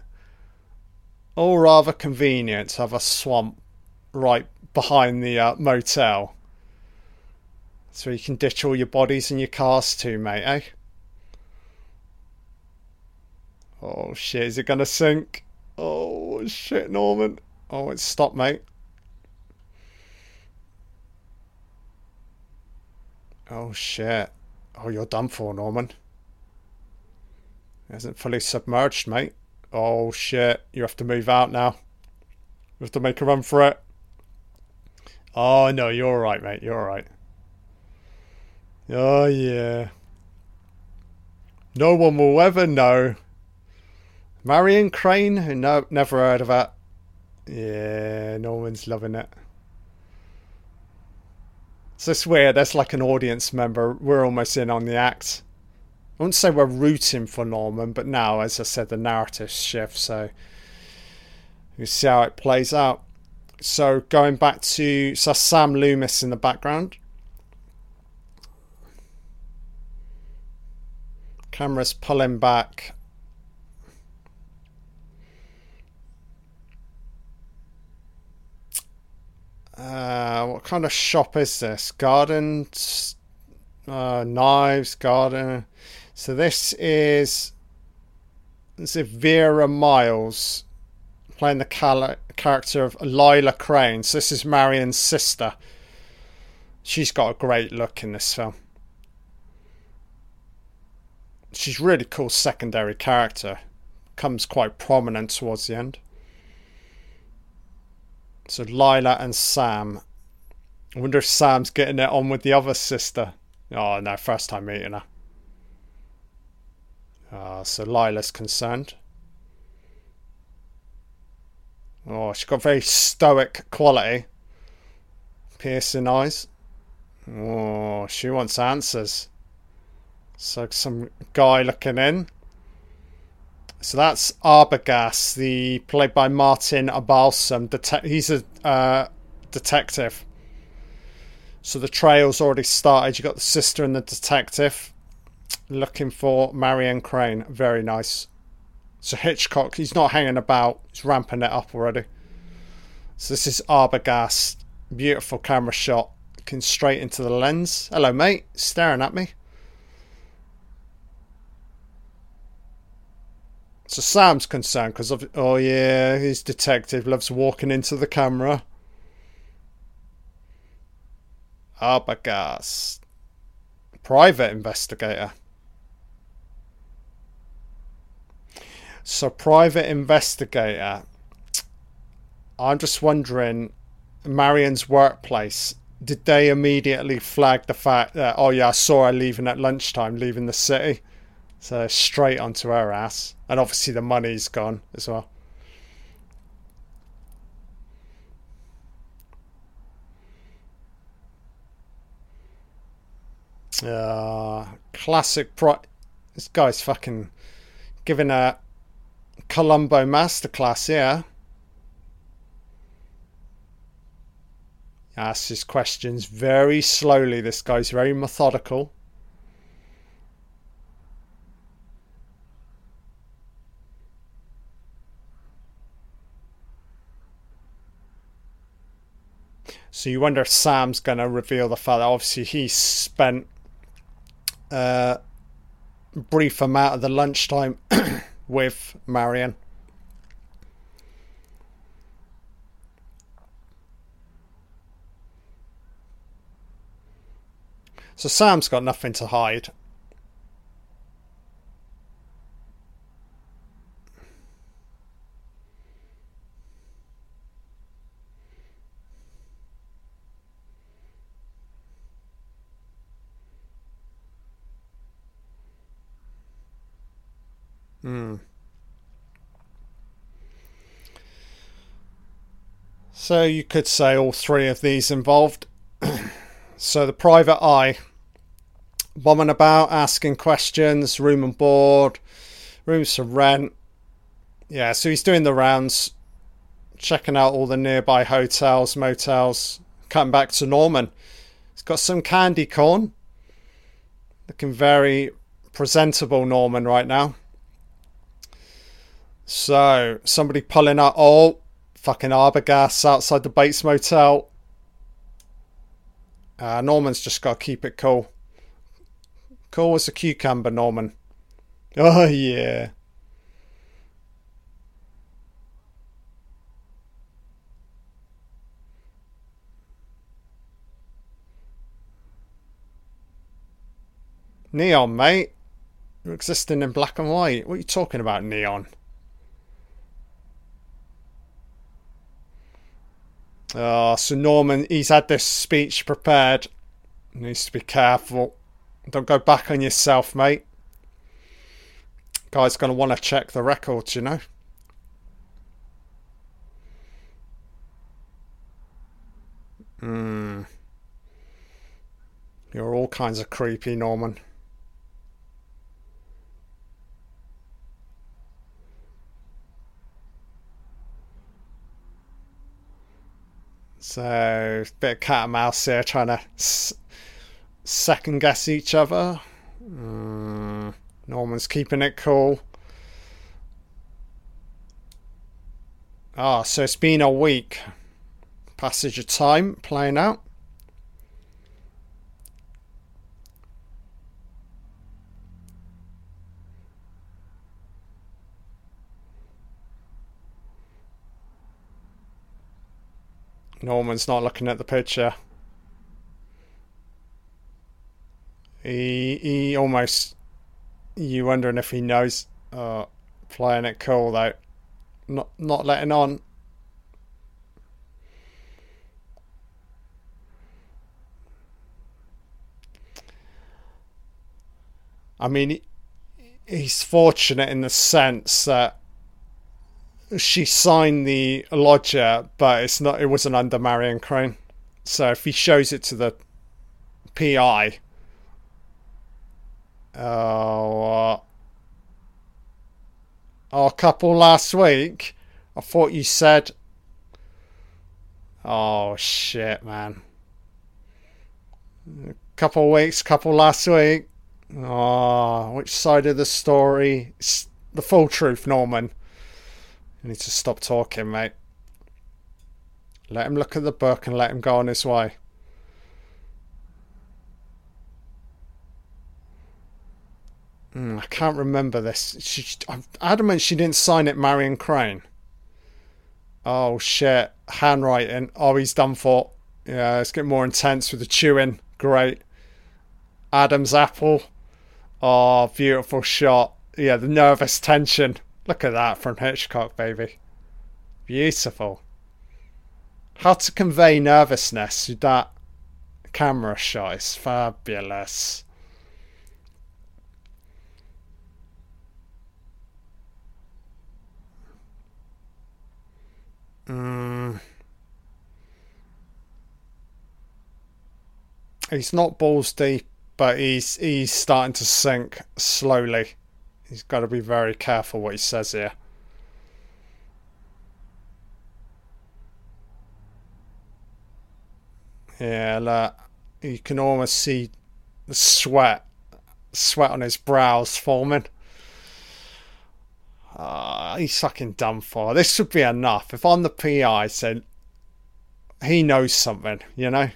All rather convenient to have a swamp right behind the uh, motel. So you can ditch all your bodies and your cars too, mate, eh? Oh shit, is it gonna sink? Oh shit, Norman. Oh, it's stopped, mate. Oh shit. Oh, you're done for, Norman. It hasn't fully submerged, mate. Oh shit, you have to move out now. You have to make a run for it. Oh no, you're alright, mate. You're alright. Oh yeah. No one will ever know Marion Crane? No, never heard of that. Yeah, no one's loving it. So it's weird. That's like an audience member. We're almost in on the act. I wouldn't say we're rooting for Norman, but now, as I said, the narrative shifts. So you see how it plays out. So going back to so Sam Loomis in the background. Camera's pulling back Uh, what kind of shop is this? Garden, uh, knives, garden. So this is this is Vera Miles playing the cal- character of Lila Crane. So this is Marion's sister. She's got a great look in this film. She's really cool secondary character. Comes quite prominent towards the end. So Lila and Sam. I wonder if Sam's getting it on with the other sister. Oh no, first time meeting her. Uh, so Lila's concerned. Oh, she's got very stoic quality. Piercing eyes. Oh, she wants answers. So some guy looking in. So that's Arbogast, the played by Martin Balsam. He's a uh, detective. So the trail's already started. You got the sister and the detective looking for Marion Crane. Very nice. So Hitchcock, he's not hanging about. He's ramping it up already. So this is Arbogast. Beautiful camera shot. Looking straight into the lens. Hello, mate. Staring at me. So Sam's concerned because of oh yeah, his detective loves walking into the camera. Arbogast, private investigator. So private investigator. I'm just wondering, Marion's workplace. Did they immediately flag the fact that oh yeah, I saw her leaving at lunchtime, leaving the city? So straight onto her ass. And obviously the money's gone as well. Uh, classic pro. This guy's fucking giving a Columbo masterclass, here. Asks his questions very slowly. This guy's very methodical. So you wonder if Sam's going to reveal the fact that obviously he spent a brief amount of the lunchtime with Marion. So Sam's got nothing to hide. Hmm. So you could say all three of these involved. so the private eye, bombing about, asking questions, room and board, rooms for rent. Yeah, so he's doing the rounds, checking out all the nearby hotels, motels, cutting back to Norman. He's got some candy corn. Looking very presentable, Norman, right now. So, somebody pulling up. Oh, fucking Arbogast outside the Bates Motel. Uh, Norman's just got to keep it cool. Cool as a cucumber, Norman. Oh, yeah. Neon, mate. You're existing in black and white. What are you talking about, Neon? Oh, so Norman, he's had this speech prepared. Needs to be careful. Don't go back on yourself, mate. Guy's going to want to check the records, you know. Hmm. You're all kinds of creepy, Norman. So, bit of cat and mouse here, trying to s- second guess each other. Mm, Norman's keeping it cool. Ah, so it's been a week. Passage of time playing out. Norman's not looking at the picture. He he almost you wondering if he knows uh playing it cool though. Not not letting on. I mean he's fortunate in the sense that she signed the lodger, but it's not. It wasn't under Marion Crane. So if he shows it to the PI, oh, uh, our couple last week. I thought you said. Oh shit, man. A couple weeks, couple last week. Oh, which side of the story? It's the full truth, Norman. You need to stop talking, mate. Let him look at the book and let him go on his way. Mm, I can't remember this. She, I'm adamant she didn't sign it, Marion Crane. Oh shit, handwriting. Oh, he's done for. Yeah, it's getting more intense with the chewing. Great. Adam's apple. Oh, beautiful shot. Yeah, the nervous tension. Look at that from Hitchcock, baby. Beautiful. How to convey nervousness with that camera shot is fabulous. Mm. He's not balls deep, but he's he's starting to sink slowly. He's got to be very careful what he says here. Yeah, you can almost see the sweat, sweat on his brows forming. Uh, he's fucking done for. This would be enough. If I'm the PI, said he knows something, you know.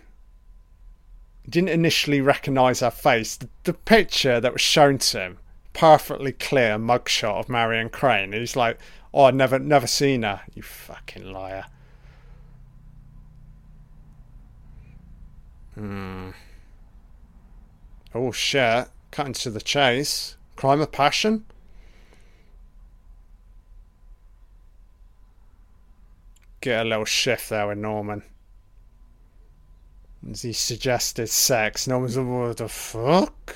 He didn't initially recognise her face. The, the picture that was shown to him perfectly clear mugshot of Marion Crane. He's like, "Oh, I've never, never seen her." You fucking liar. Hmm. Oh shit! Cutting to the chase. Crime of passion. Get a little shift there with Norman. As he suggested sex, Norman's like, what the fuck?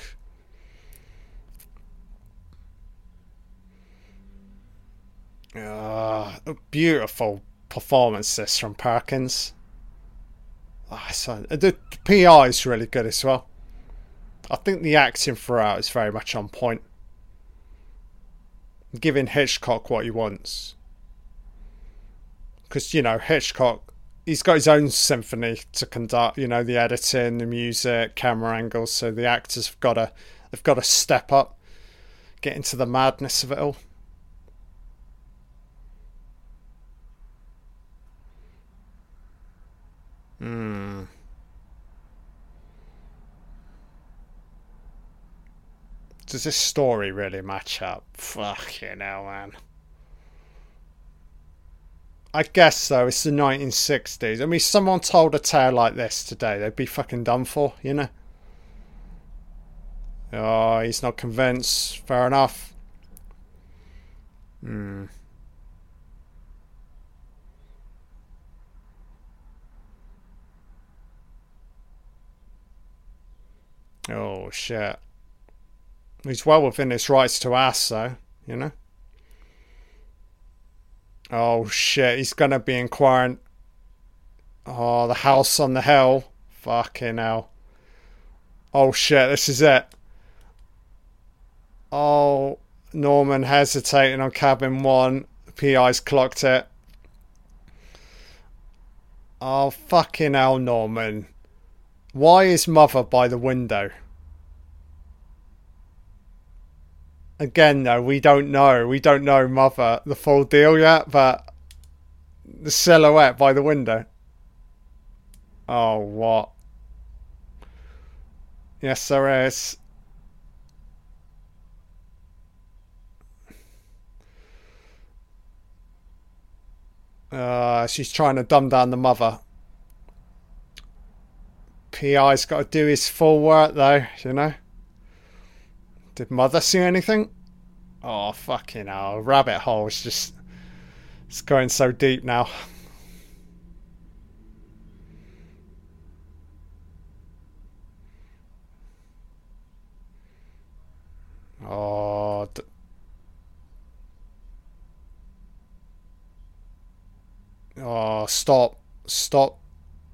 Uh, beautiful performances from Perkins. Oh, so, the PI is really good as well. I think the acting throughout is very much on point. Giving Hitchcock what he wants. Because, you know, Hitchcock, he's got his own symphony to conduct, you know, the editing, the music, camera angles, so the actors have got to, they've got to step up, get into the madness of it all. Hmm. Does this story really match up? Fucking hell, man. I guess so. It's the 1960s. I mean, someone told a tale like this today, they'd be fucking done for, you know? Oh, he's not convinced. Fair enough. Hmm. Oh, shit. He's well within his rights to ask, though, you know? Oh, shit. He's going to be inquiring. Oh, the house on the hill. Fucking hell. Oh, shit. This is it. Oh, Norman hesitating on cabin one. PI's clocked it. Oh, fucking hell, Norman. Why is mother by the window? Again, though, we don't know. We don't know mother the full deal yet, but the silhouette by the window. Oh, what? Yes, there is. Uh, she's trying to dumb down the mother. PI's got to do his full work, though, you know? Did mother see anything? Oh, fucking hell. Rabbit hole is just. It's going so deep now. Oh. D- oh, stop. Stop.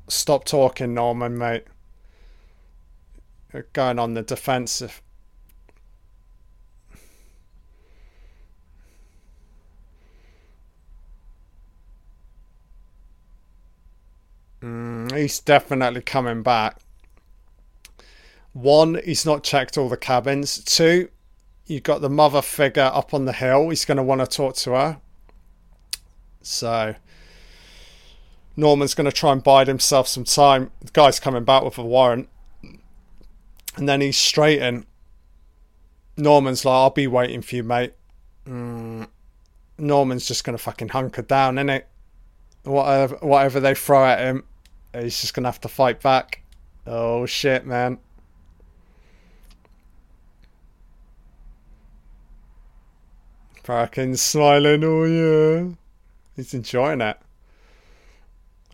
Stop talking, Norman, mate. You're going on the defensive. Mm, he's definitely coming back. One, he's not checked all the cabins. Two, you've got the mother figure up on the hill. He's going to want to talk to her. So, Norman's going to try and bide himself some time. The guy's coming back with a warrant. And then he's straight in. Norman's like, I'll be waiting for you, mate. Mm. Norman's just going to fucking hunker down, innit? Whatever, whatever they throw at him, he's just going to have to fight back. Oh, shit, man. Fucking smiling, oh yeah. He's enjoying it.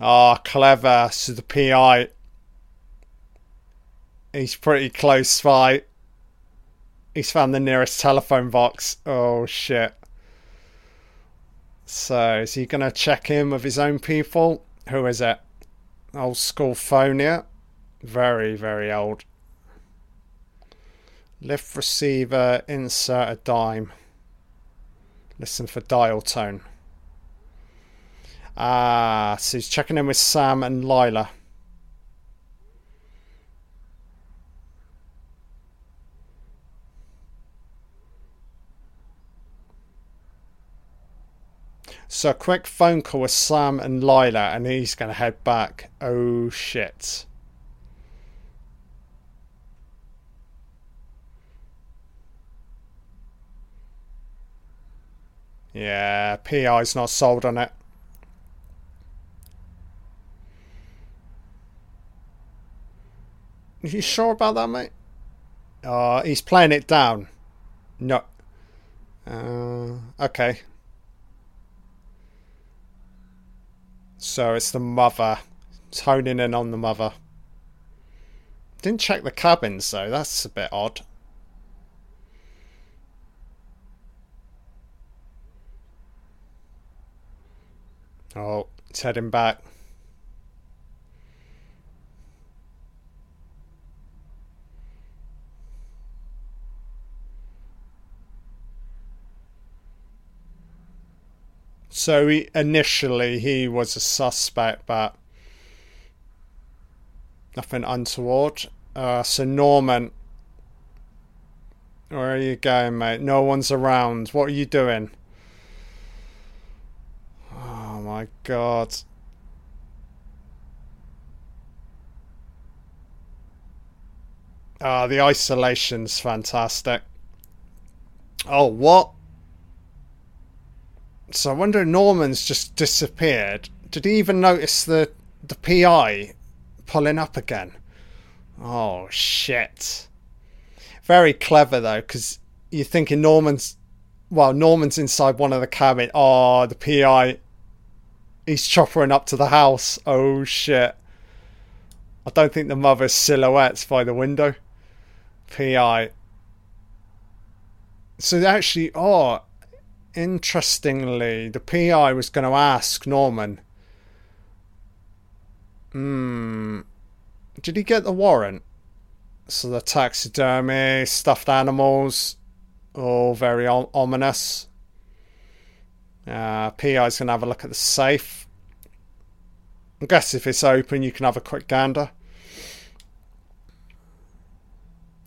Ah, oh, clever. So the PI. He's pretty close fight. He's found the nearest telephone box. Oh shit. So is he gonna check in with his own people? Who is it? Old school phonia. Very, very old. Lift receiver, insert a dime. Listen for dial tone. Ah, so he's checking in with Sam and Lila. So a quick phone call with Sam and Lila, and he's going to head back. Oh shit. Yeah, PI's not sold on it. Are you sure about that, mate? Uh, he's playing it down. No. Uh, okay. So it's the mother. It's honing in on the mother. Didn't check the cabins though, that's a bit odd. Oh, it's heading back. So he, initially he was a suspect, but nothing untoward. Uh, so Norman, where are you going, mate? No one's around. What are you doing? Oh my god. Ah, uh, the isolation's fantastic. Oh, what? So I wonder Norman's just disappeared. Did he even notice the the PI pulling up again? Oh shit! Very clever though, because you're thinking Norman's. Well, Norman's inside one of the cabin. Oh, the PI. He's choppering up to the house. Oh shit! I don't think the mother's silhouettes by the window. PI. So they actually, oh, interestingly, the PI was going to ask Norman. Hmm. Did he get the warrant? So the taxidermy, stuffed animals, all very ominous. Uh, PI's going to have a look at the safe. I guess if it's open, you can have a quick gander.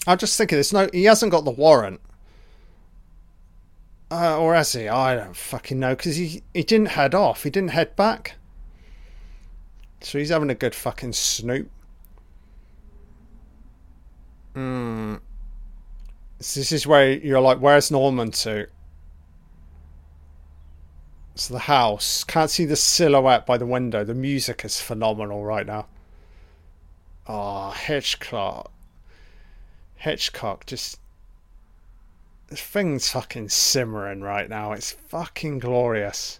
I'm just thinking, there's no. He hasn't got the warrant. Uh, or has he? I don't fucking know because he he didn't head off. He didn't head back. So he's having a good fucking snoop. Hmm. So this is where you're like, where's Norman to? It's the house. Can't see the silhouette by the window. The music is phenomenal right now. Oh, Hitchcock. Hitchcock just this thing's fucking simmering right now. It's fucking glorious.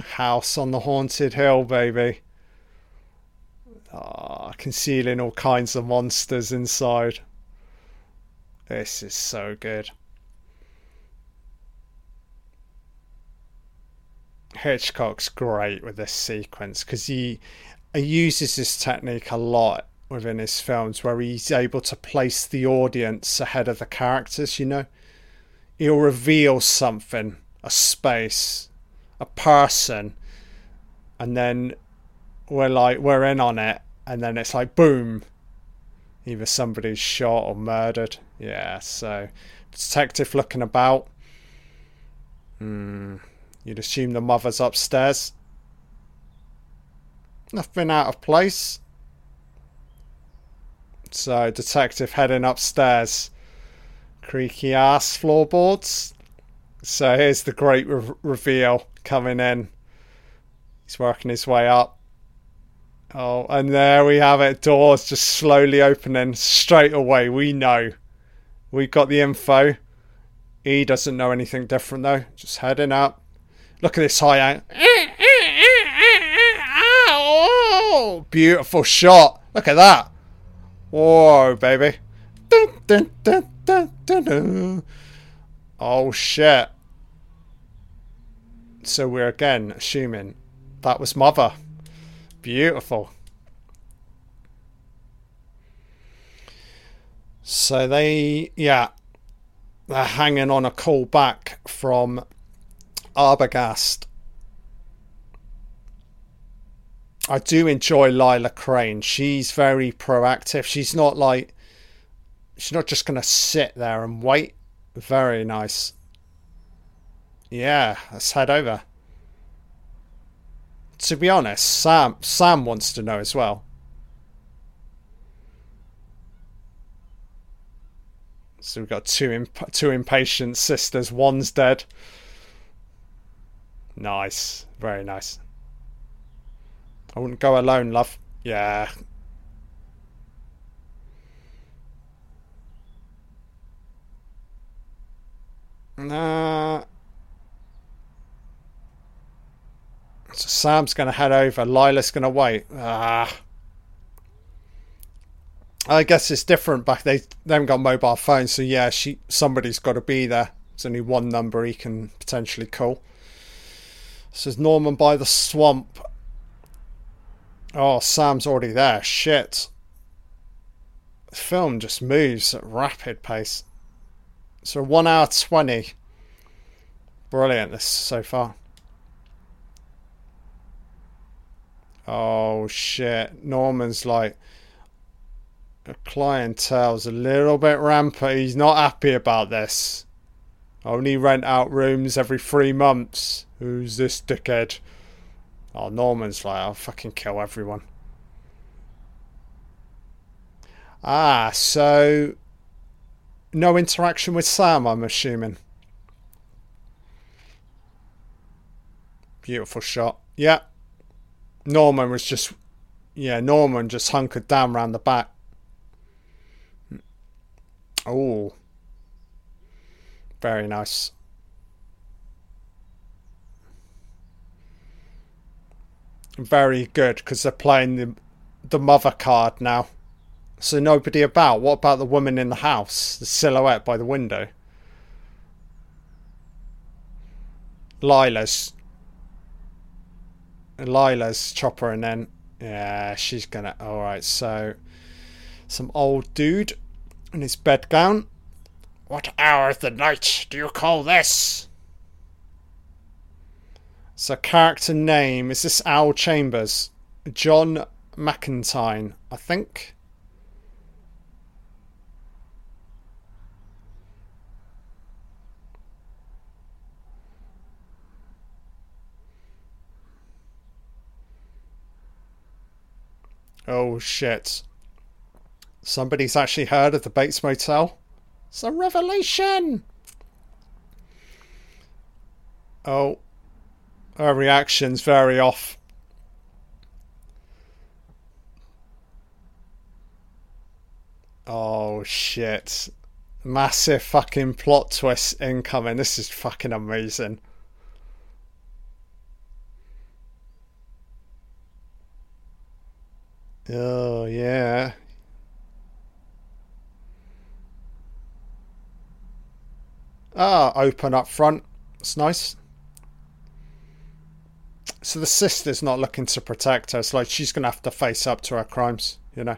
House on the haunted hill, baby. Ah, oh, concealing all kinds of monsters inside. This is so good. Hitchcock's great with this sequence because he, he uses this technique a lot within his films where he's able to place the audience ahead of the characters, you know? He'll reveal something, a space, a person, and then we're like, we're in on it, and then it's like, boom, either somebody's shot or murdered. Yeah, so detective looking about. Hmm, you'd assume the mother's upstairs. Nothing out of place. So, detective heading upstairs. Creaky ass floorboards. So, here's the great re- reveal coming in. He's working his way up. Oh, and there we have it. Doors just slowly opening straight away. We know. We've got the info. He doesn't know anything different though. Just heading up. Look at this high angle. Oh, beautiful shot. Look at that. Whoa, baby. Dun, dun, dun, dun, dun, dun. Oh, shit. So we're again assuming that was Mother. Beautiful. So they, yeah, they're hanging on a call back from Arbogast I do enjoy Lila Crane. She's very proactive. She's not like she's not just gonna sit there and wait. Very nice. Yeah, let's head over. To be honest, Sam Sam wants to know as well. So we've got two imp- two impatient sisters. One's dead. Nice, very nice. I wouldn't go alone, love. Yeah. Nah. So Sam's going to head over. Lila's going to wait. Ah. I guess it's different back. They, they haven't got mobile phones, so yeah, she somebody's got to be there. There's only one number he can potentially call. This is Norman by the swamp. Oh, Sam's already there. Shit. The film just moves at rapid pace. So 1 hour 20. Brilliant this so far. Oh shit. Norman's like the clientele's a little bit rampant. He's not happy about this. Only rent out rooms every three months. Who's this dickhead? Oh, Norman's like, I'll fucking kill everyone. Ah, so no interaction with Sam, I'm assuming. Beautiful shot. Yeah. Norman was just yeah, Norman just hunkered down round the back. Oh. Very nice. Very good because they're playing the the mother card now. So nobody about. What about the woman in the house? The silhouette by the window. Lila's Lila's chopper and then yeah, she's gonna alright, so some old dude in his bedgown. What hour of the night do you call this? So character name is this Al Chambers? John McIntire, I think. Oh shit. Somebody's actually heard of the Bates Motel. It's a revelation! Oh. Her reaction's very off. Oh shit. Massive fucking plot twist incoming. This is fucking amazing. Oh, yeah. Ah, open up front. It's nice. So the sister's not looking to protect her. It's like she's going to have to face up to her crimes, you know?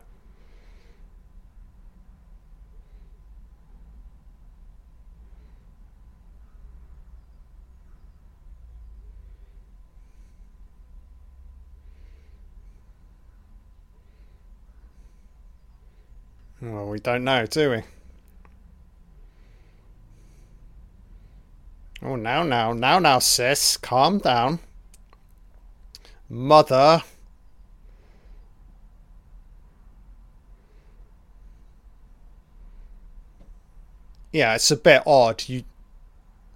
Well, we don't know, do we? Oh, now, now, now, now, sis. Calm down. Mother. Yeah, it's a bit odd. You.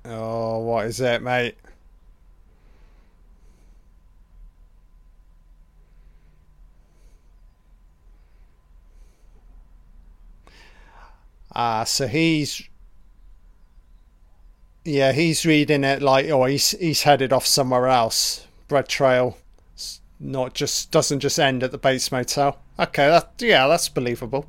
Oh, what is it, mate? Ah, uh, so he's yeah, he's reading it like oh he's he's headed off somewhere else. Bread trail, not just doesn't just end at the Bates Motel. Okay, that yeah, that's believable.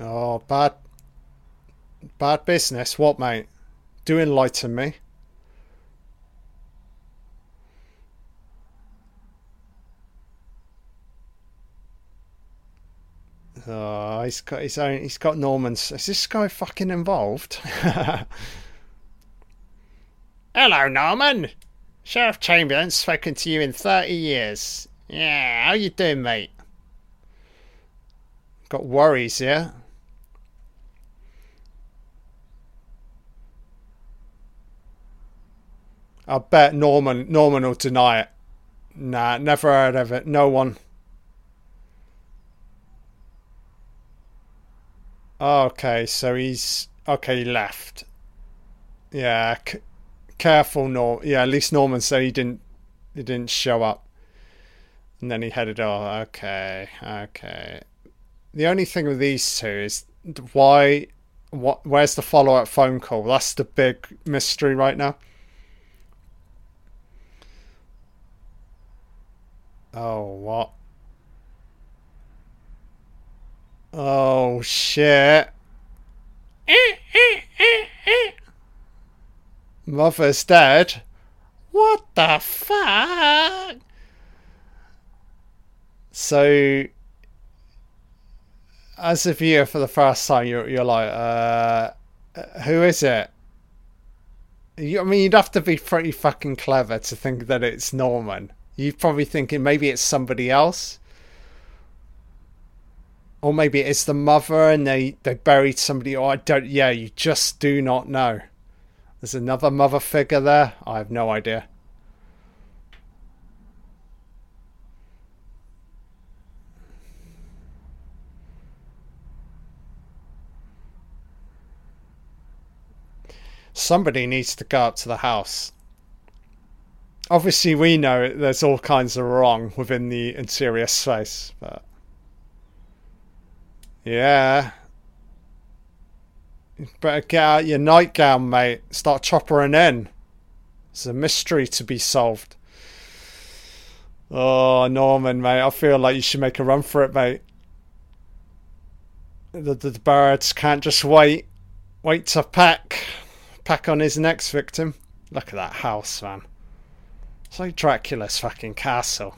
Oh, bad, bad business. What, mate? Do enlighten me. Oh, he's got his own. He's got Norman's. Is this guy fucking involved? Hello, Norman. Sheriff Chamberlain spoken to you in thirty years. Yeah, how you doing, mate? Got worries, yeah. I bet Norman Norman will deny it. Nah, never heard of it. No one. Okay, so he's okay. He left. Yeah, c- careful, Norm. Yeah, at least Norman said he didn't. He didn't show up, and then he headed off. Okay, okay. The only thing with these two is why. What? Where's the follow-up phone call? That's the big mystery right now. Oh, what? Oh, shit. Mother's dead. What the fuck? So, as a viewer for the first time, you're, you're like, uh, who is it? You, I mean, you'd have to be pretty fucking clever to think that it's Norman. You're probably thinking maybe it's somebody else. Or maybe it's the mother and they they buried somebody. Or I don't. Yeah, you just do not know. There's another mother figure there. I have no idea. Somebody needs to go up to the house. Obviously, we know there's all kinds of wrong within the interior space, but. Yeah. better get out your nightgown, mate. Start choppering in. It's a mystery to be solved. Oh, Norman, mate. I feel like you should make a run for it, mate. The, the, the birds can't just wait. Wait to pack. Pack on his next victim. Look at that house, man. It's like Dracula's fucking castle.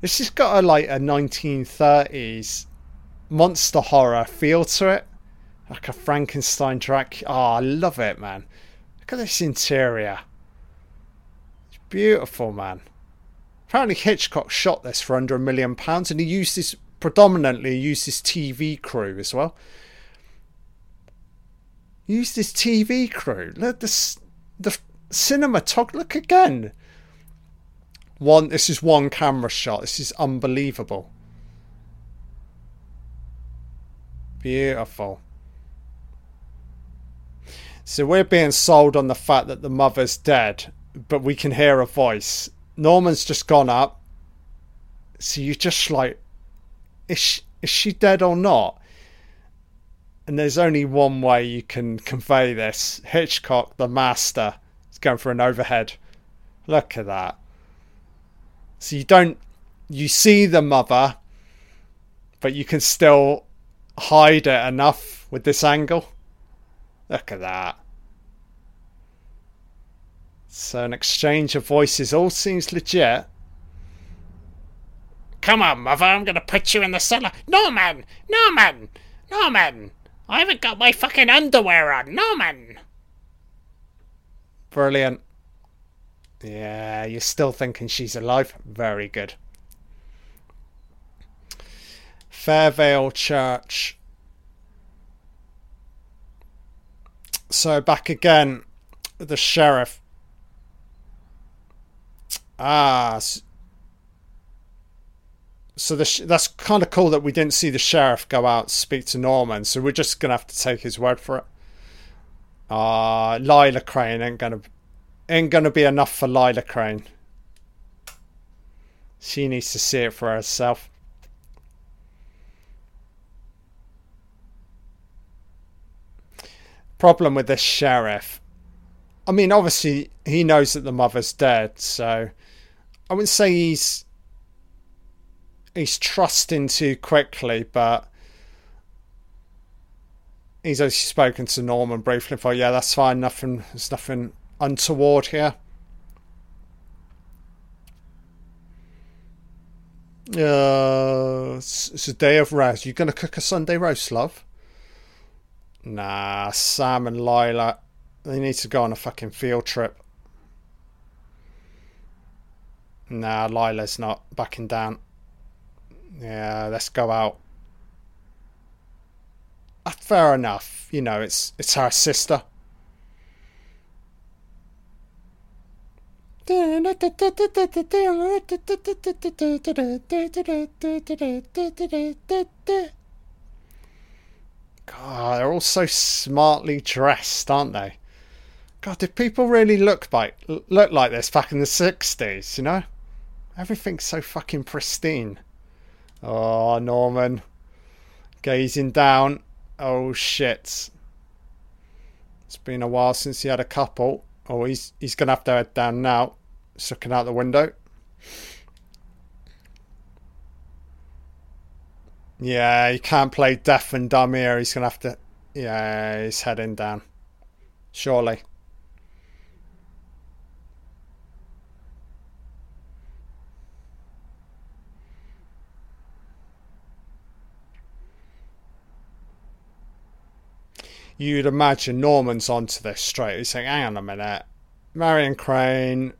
This has got a like a 1930s monster horror feel to it. Like a Frankenstein track. Oh, I love it, man. Look at this interior. It's beautiful, man. Apparently Hitchcock shot this for under a million pounds and he used this predominantly used his TV crew as well. Used his TV crew. Look the the cinematography. Look again. One. This is one camera shot. This is unbelievable. Beautiful. So we're being sold on the fact that the mother's dead, but we can hear a voice. Norman's just gone up. So you're just like, is she, is she dead or not? And there's only one way you can convey this. Hitchcock, the master, is going for an overhead. Look at that. So you don't, you see the mother, but you can still hide it enough with this angle. Look at that. So an exchange of voices all seems legit. Come on, mother, I'm gonna put you in the cellar. Norman! Norman! Norman! I haven't got my fucking underwear on. Norman! Brilliant. Yeah, you're still thinking she's alive? Very good. Fairvale Church. So back again, the sheriff. Ah, so sh- that's kind of cool that we didn't see the sheriff go out speak to Norman. So we're just gonna have to take his word for it. Ah, uh, Lila Crane ain't gonna ain't gonna be enough for Lila Crane. She needs to see it for herself. Problem with this sheriff. I mean, obviously he knows that the mother's dead, so I wouldn't say he's he's trusting too quickly, but he's only spoken to Norman briefly. For yeah, that's fine. Nothing. There's nothing untoward here. Uh, it's, it's a day of rest. You gonna cook a Sunday roast, love? Nah, Sam and Lila, they need to go on a fucking field trip. Nah, Lila's not backing down. Yeah, let's go out. Uh, fair enough. You know, it's it's her sister. God, they're all so smartly dressed, aren't they? God, did people really look like look like this back in the sixties? You know, everything's so fucking pristine. Oh, Norman, gazing down. Oh shit! It's been a while since he had a couple. Oh, he's he's gonna have to head down now. He's looking out the window. Yeah, he can't play deaf and dumb here. He's gonna have to. Yeah, he's heading down. Surely. You'd imagine Norman's onto this straight. He's saying, hang on a minute. Marion Crane,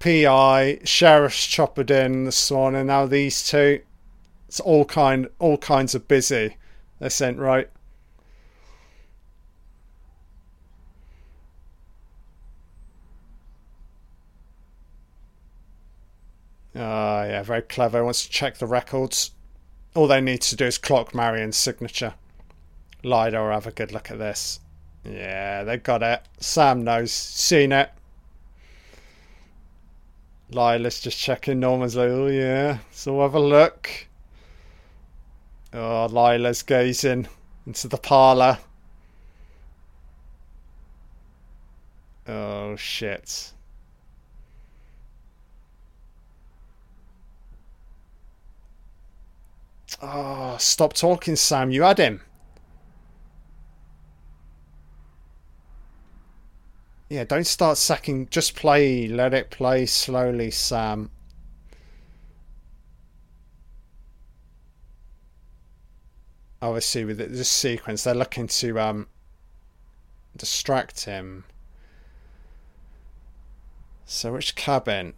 PI, Sheriff's choppered in this morning, now these two. It's all kind, all kinds of busy. They're sent right. Ah, uh, yeah, very clever. Wants to check the records. All they need to do is clock Marion's signature. Lila will have a good look at this. Yeah, they got it. Sam knows. Seen it. Lila's just checking. Norman's like, oh yeah. So have a look. Oh, Lila's gazing into the parlour. Oh shit. Oh, stop talking, Sam. You had him. Yeah, don't start sacking. Just play. Let it play slowly, Sam. Obviously, with this sequence, they're looking to um, distract him. So, which cabin?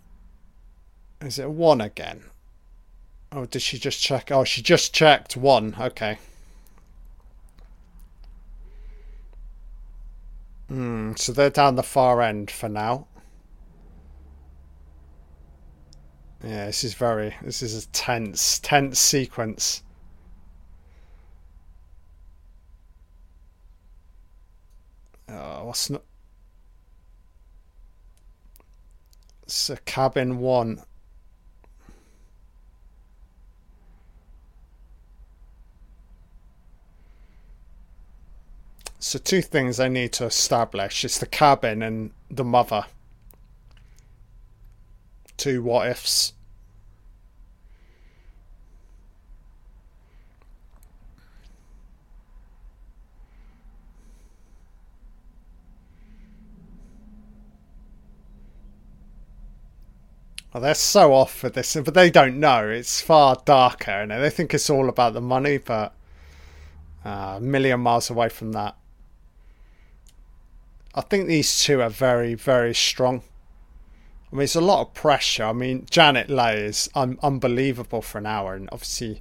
Is it one again? Oh, did she just check? Oh, she just checked one. Okay. Hmm, so they're down the far end for now. Yeah, this is very, this is a tense, tense sequence. Oh, what's not... It's a cabin one. So two things I need to establish. It's the cabin and the mother. Two what ifs. Oh, they're so off for this, but they don't know. It's far darker, and they think it's all about the money, but uh, a million miles away from that. I think these two are very, very strong. I mean, it's a lot of pressure. I mean, Janet Leigh is un- unbelievable for an hour, and obviously,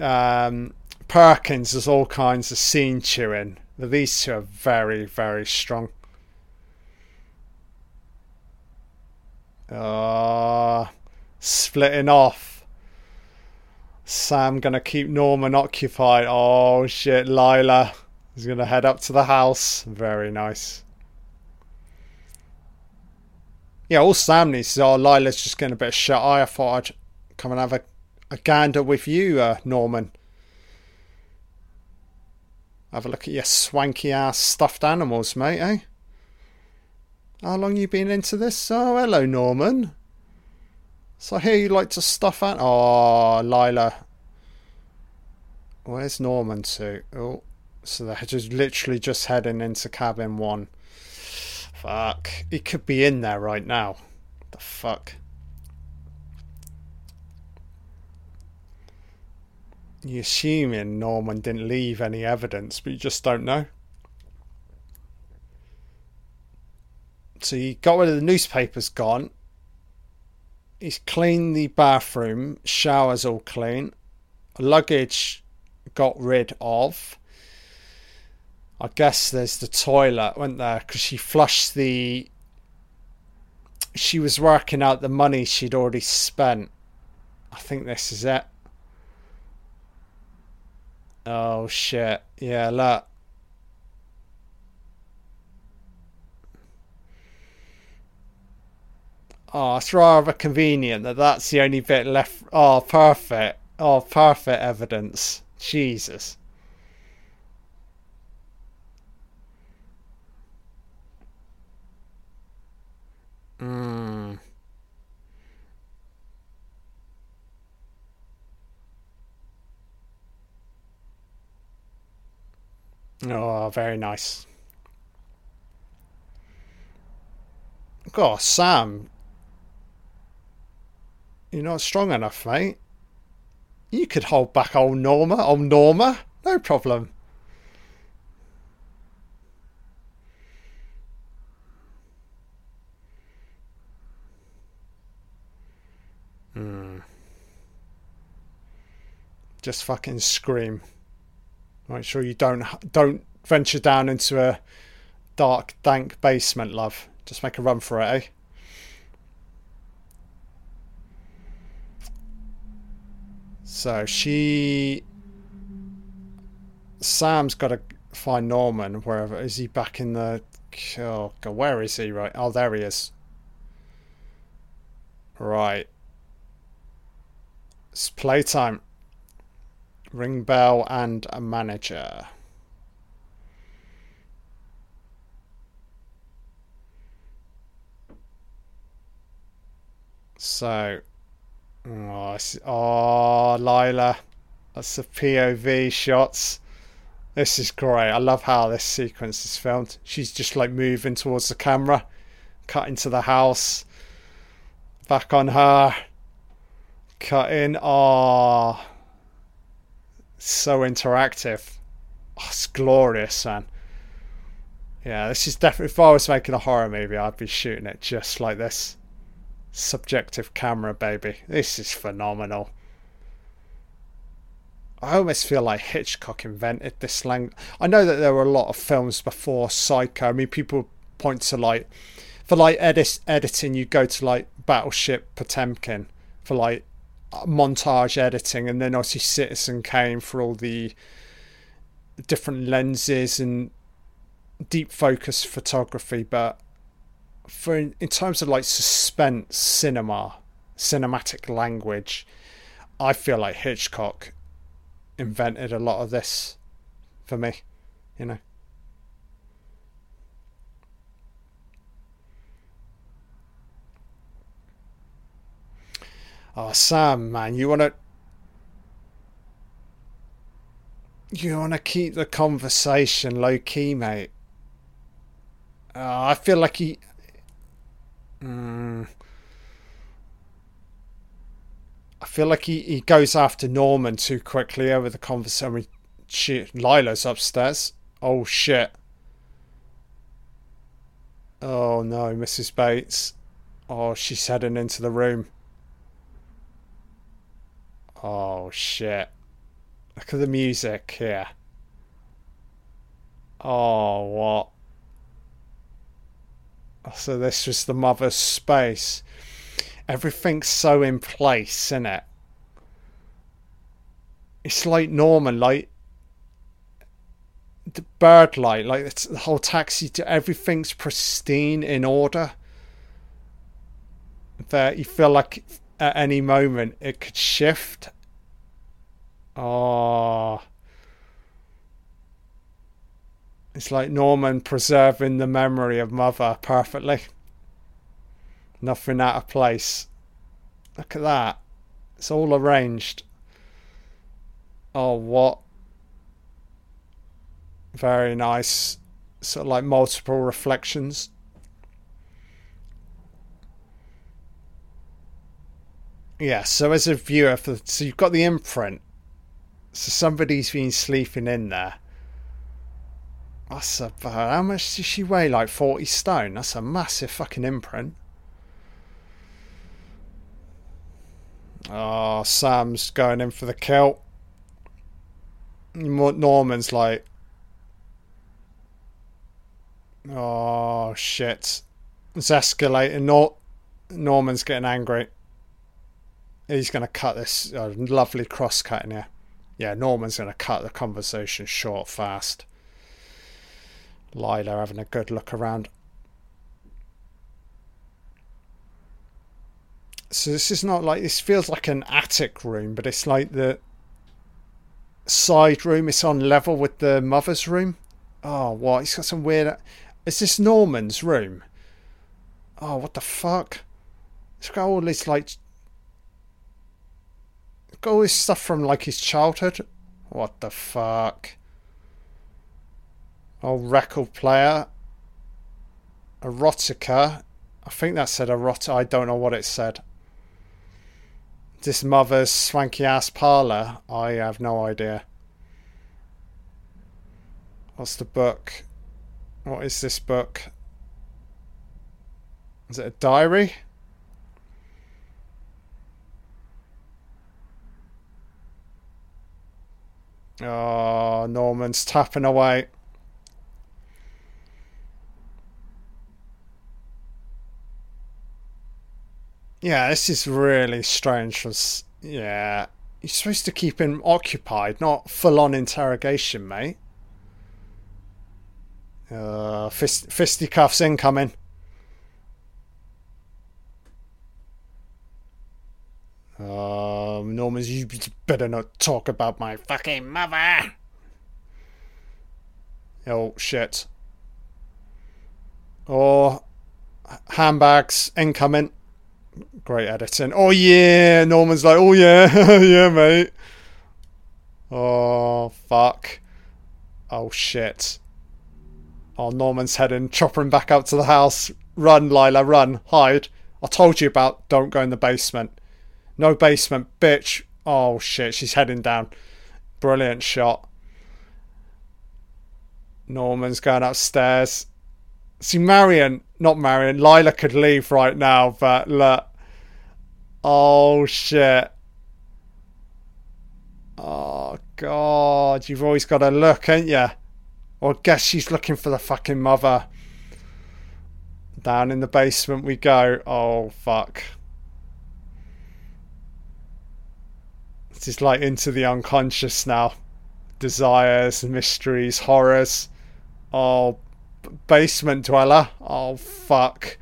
um, Perkins has all kinds of scene chewing. But these two are very, very strong. Uh, splitting off. Sam gonna keep Norman occupied. Oh shit, Lila. He's going to head up to the house. Very nice. Yeah, all Sam needs is, oh, Lila's just getting a bit of shut eye. I thought I'd come and have a, a gander with you, uh, Norman. Have a look at your swanky ass stuffed animals, mate, eh? How long you been into this? Oh, hello, Norman. So hear you like to stuff out. Oh, Lila. Where's Norman to? Oh. So they're just literally just heading into cabin one. Fuck. He could be in there right now. The fuck. You're assuming Norman didn't leave any evidence, but you just don't know. So he got rid of the newspapers gone. He's cleaned the bathroom, showers all clean, luggage got rid of. I guess there's the toilet, went there? Because she flushed the. She was working out the money she'd already spent. I think this is it. Oh shit. Yeah, look. Oh, it's rather convenient that that's the only bit left. Oh, perfect. Oh, perfect evidence. Jesus. Mm. Oh, very nice. God, Sam. You're not strong enough, mate. You could hold back old Norma, old Norma. No problem. Hmm. just fucking scream. Make sure you don't don't venture down into a dark, dank basement, love. Just make a run for it, eh? So she. Sam's got to find Norman wherever. Is he back in the. Oh, God, where is he? Right. Oh, there he is. Right. It's playtime. Ring bell and a manager. So, oh, oh, Lila, that's the POV shots. This is great. I love how this sequence is filmed. She's just like moving towards the camera, cut into the house, back on her, cut in. Oh, so interactive. Oh, it's glorious, man. Yeah, this is definitely. If I was making a horror movie, I'd be shooting it just like this subjective camera, baby. This is phenomenal. I almost feel like Hitchcock invented this language. I know that there were a lot of films before Psycho. I mean, people point to like, for like edit- editing, you go to like Battleship Potemkin for like montage editing, and then obviously Citizen Kane for all the different lenses and deep focus photography. But for in, in terms of like suspense cinema, cinematic language, I feel like Hitchcock invented a lot of this for me, you know. Oh, Sam, man, you want to. You want to keep the conversation low key, mate. Uh, I feel like he. Mm, I feel like he, he goes after Norman too quickly over the conversation. Shit, Lila's upstairs. Oh shit. Oh no, Mrs. Bates. Oh, she's heading into the room. Oh shit. Look at the music here. Oh, what? So this was the mother's space. Everything's so in place, isn't it? It's like Norman, like the bird light, like it's the whole taxi. Everything's pristine in order. That you feel like at any moment it could shift. Oh. It's like Norman preserving the memory of Mother perfectly. Nothing out of place. Look at that. It's all arranged. Oh, what? Very nice. Sort of like multiple reflections. Yeah, so as a viewer, for so you've got the imprint. So somebody's been sleeping in there that's about how much does she weigh? Like 40 stone? That's a massive fucking imprint. Oh, Sam's going in for the kill. Norman's like, oh shit, it's escalating. Nor- Norman's getting angry. He's going to cut this uh, lovely cross cut in here. Yeah, Norman's going to cut the conversation short fast. Lila having a good look around. So this is not like this feels like an attic room, but it's like the side room. It's on level with the mother's room. Oh, what? He's got some weird. Is this Norman's room? Oh, what the fuck? It's got all this like. Got all this stuff from like his childhood. What the fuck? Old record player. Erotica. I think that said erotica. I don't know what it said. This mother's swanky ass parlour. I have no idea. What's the book? What is this book? Is it a diary? Oh, Norman's tapping away. Yeah, this is really strange. Yeah, you're supposed to keep him occupied, not full-on interrogation, mate. Uh, fist, fisticuffs incoming. Um, Norman's, you better not talk about my fucking mother. Oh, shit. Oh, handbags incoming. Great editing. Oh, yeah. Norman's like, oh, yeah. yeah, mate. Oh, fuck. Oh, shit. Oh, Norman's heading, chopping back up to the house. Run, Lila, run. Hide. I told you about don't go in the basement. No basement, bitch. Oh, shit. She's heading down. Brilliant shot. Norman's going upstairs. See, Marion, not Marion, Lila could leave right now, but look. Oh, shit. Oh, God. You've always got to look, ain't you? Or I guess she's looking for the fucking mother. Down in the basement we go. Oh, fuck. This is like into the unconscious now. Desires, mysteries, horrors. Oh, basement dweller. Oh, fuck.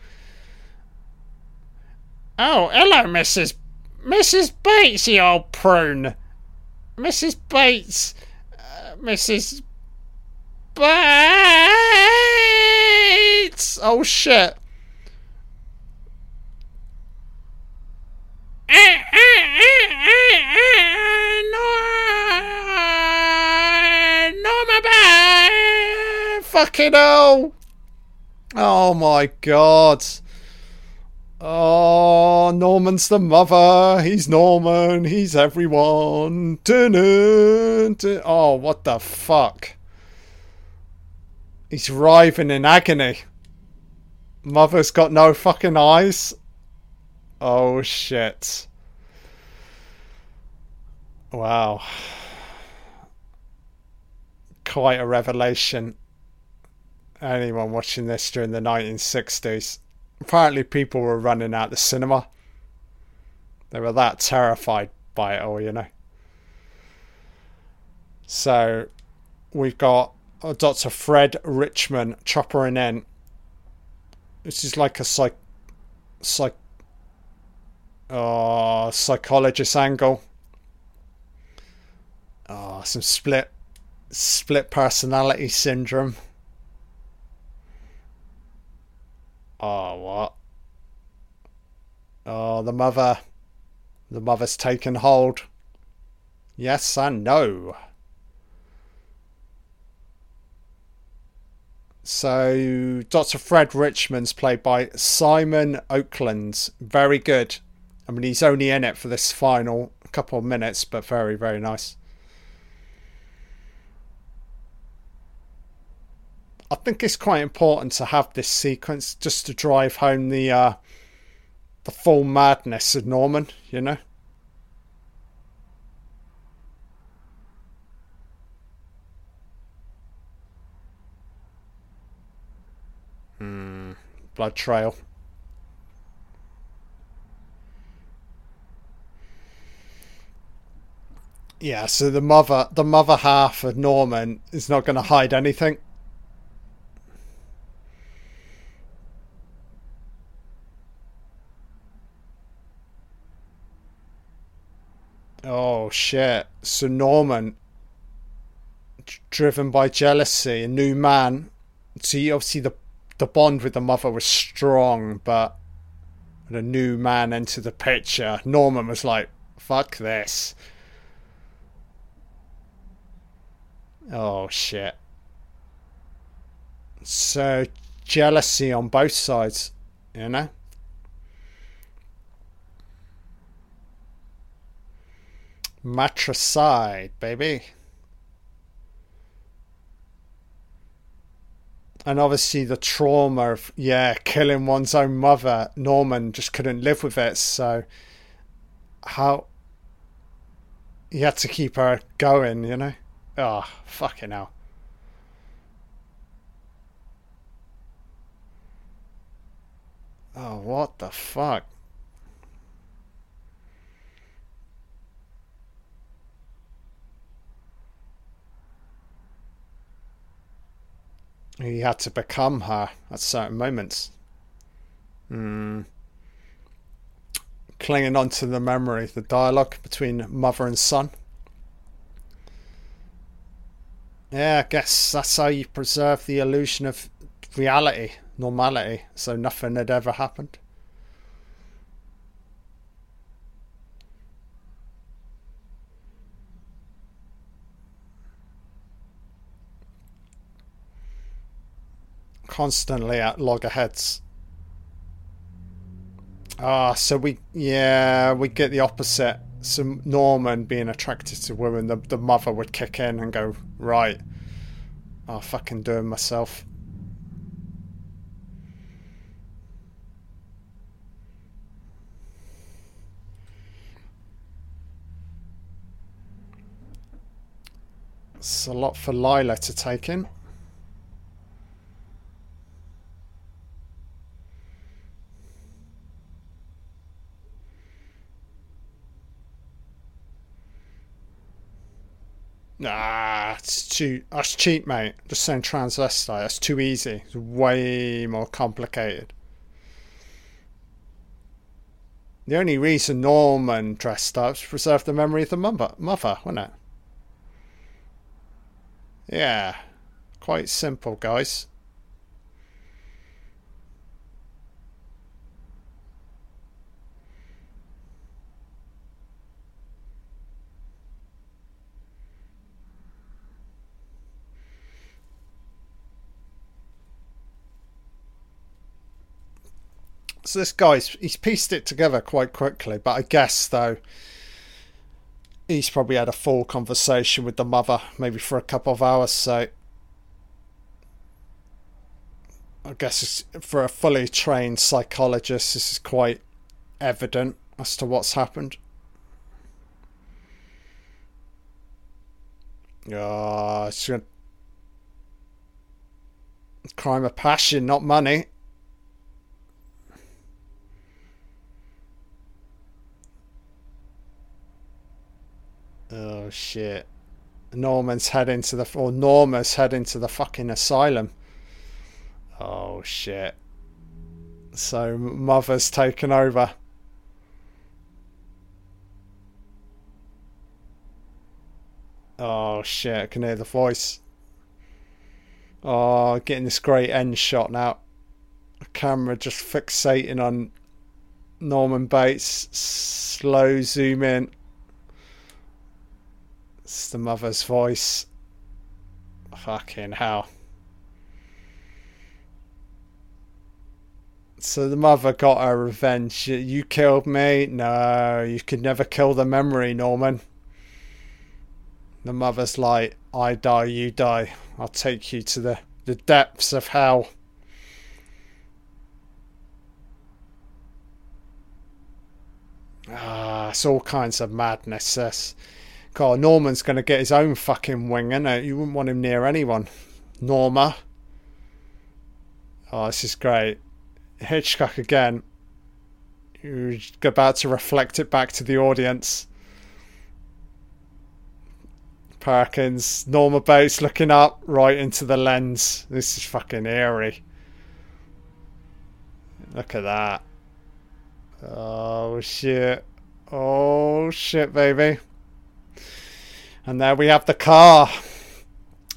Oh, hello, Mrs. Mrs. Bates, you old prune. Mrs. Bates. Uh, Mrs. Bates! Oh, shit. Fucking hell! Oh my god. Oh, Norman's the mother. He's Norman. He's everyone. Dun-dun, dun. Oh, what the fuck? He's writhing in agony. Mother's got no fucking eyes. Oh, shit. Wow. Quite a revelation. Anyone watching this during the 1960s. Apparently, people were running out the cinema. They were that terrified by it all, you know. So, we've got Dr. Fred Richmond choppering in. This is like a psych, psych, uh, psychologist angle. Oh, some split, split personality syndrome. Oh, what? Oh, the mother. The mother's taken hold. Yes and no. So, Dr. Fred Richmond's played by Simon Oakland. Very good. I mean, he's only in it for this final couple of minutes, but very, very nice. I think it's quite important to have this sequence just to drive home the uh, the full madness of Norman, you know. Hmm. Blood trail. Yeah, so the mother the mother half of Norman is not going to hide anything. Oh shit. So Norman driven by jealousy, a new man. See obviously the the bond with the mother was strong, but when a new man entered the picture, Norman was like, fuck this. Oh shit. So jealousy on both sides, you know? Matricide, baby. And obviously the trauma of, yeah, killing one's own mother. Norman just couldn't live with it. So, how. He had to keep her going, you know? Oh, fucking hell. Oh, what the fuck? He had to become her at certain moments. Hmm. Clinging on to the memory, the dialogue between mother and son. Yeah, I guess that's how you preserve the illusion of reality, normality, so nothing had ever happened. Constantly at loggerheads. Ah, so we, yeah, we get the opposite so Norman being attracted to women, the, the mother would kick in and go, right, I'll fucking do it myself. It's a lot for Lila to take in. Nah, it's too. That's cheap, mate. Just saying transvestite. That's too easy. It's way more complicated. The only reason Norman dressed up was to preserve the memory of the mother, mother, wasn't it? Yeah, quite simple, guys. So this guy's he's pieced it together quite quickly, but I guess though he's probably had a full conversation with the mother, maybe for a couple of hours. So I guess for a fully trained psychologist, this is quite evident as to what's happened. Ah, it's a crime of passion, not money. Oh shit. Norman's heading to the or Norma's heading to the fucking asylum. Oh shit. So mother's taken over. Oh shit, I can hear the voice. Oh, getting this great end shot now. The camera just fixating on Norman Bates. Slow zoom in. It's the mother's voice. Fucking hell. So the mother got her revenge. You killed me? No, you could never kill the memory, Norman. The mother's like, I die, you die. I'll take you to the, the depths of hell. Ah, it's all kinds of madness, this. God, Norman's going to get his own fucking wing, innit? You wouldn't want him near anyone. Norma. Oh, this is great. Hitchcock again. You're about to reflect it back to the audience. Perkins, Norma Bates looking up right into the lens. This is fucking eerie. Look at that. Oh shit. Oh shit, baby. And there we have the car.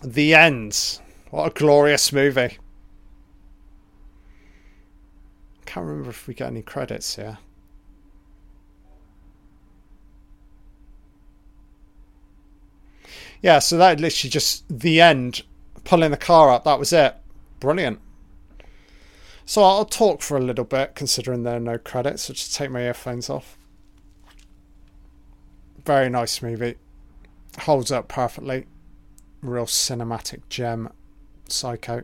The end. What a glorious movie. Can't remember if we get any credits here. Yeah, so that literally just the end, pulling the car up. That was it. Brilliant. So I'll talk for a little bit, considering there are no credits. So just take my earphones off. Very nice movie holds up perfectly. Real cinematic gem, Psycho.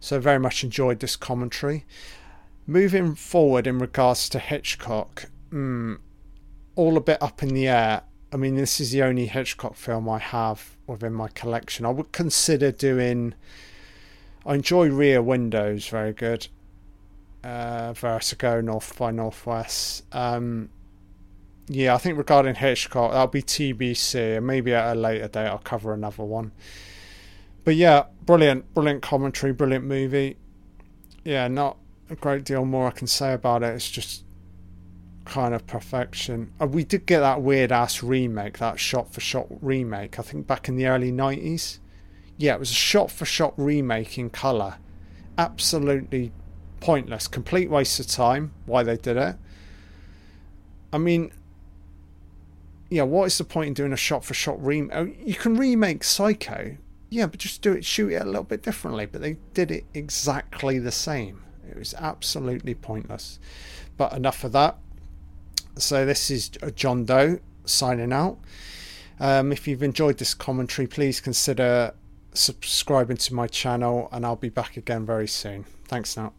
So, very much enjoyed this commentary. Moving forward in regards to Hitchcock, mm, all a bit up in the air. I mean, this is the only Hitchcock film I have within my collection. I would consider doing. I enjoy Rear Windows, very good. Uh, Vertigo, North by Northwest. Um, yeah, I think regarding Hitchcock, that'll be TBC, maybe at a later date I'll cover another one. But yeah, brilliant, brilliant commentary, brilliant movie. Yeah, not a great deal more I can say about it. It's just kind of perfection. And we did get that weird ass remake, that shot for shot remake, I think back in the early 90s. Yeah, it was a shot for shot remake in colour. Absolutely pointless, complete waste of time why they did it. I mean, yeah, what is the point in doing a shot for shot remake? Oh, you can remake Psycho, yeah, but just do it, shoot it a little bit differently. But they did it exactly the same. It was absolutely pointless. But enough of that. So this is John Doe signing out. Um, if you've enjoyed this commentary, please consider subscribing to my channel, and I'll be back again very soon. Thanks now.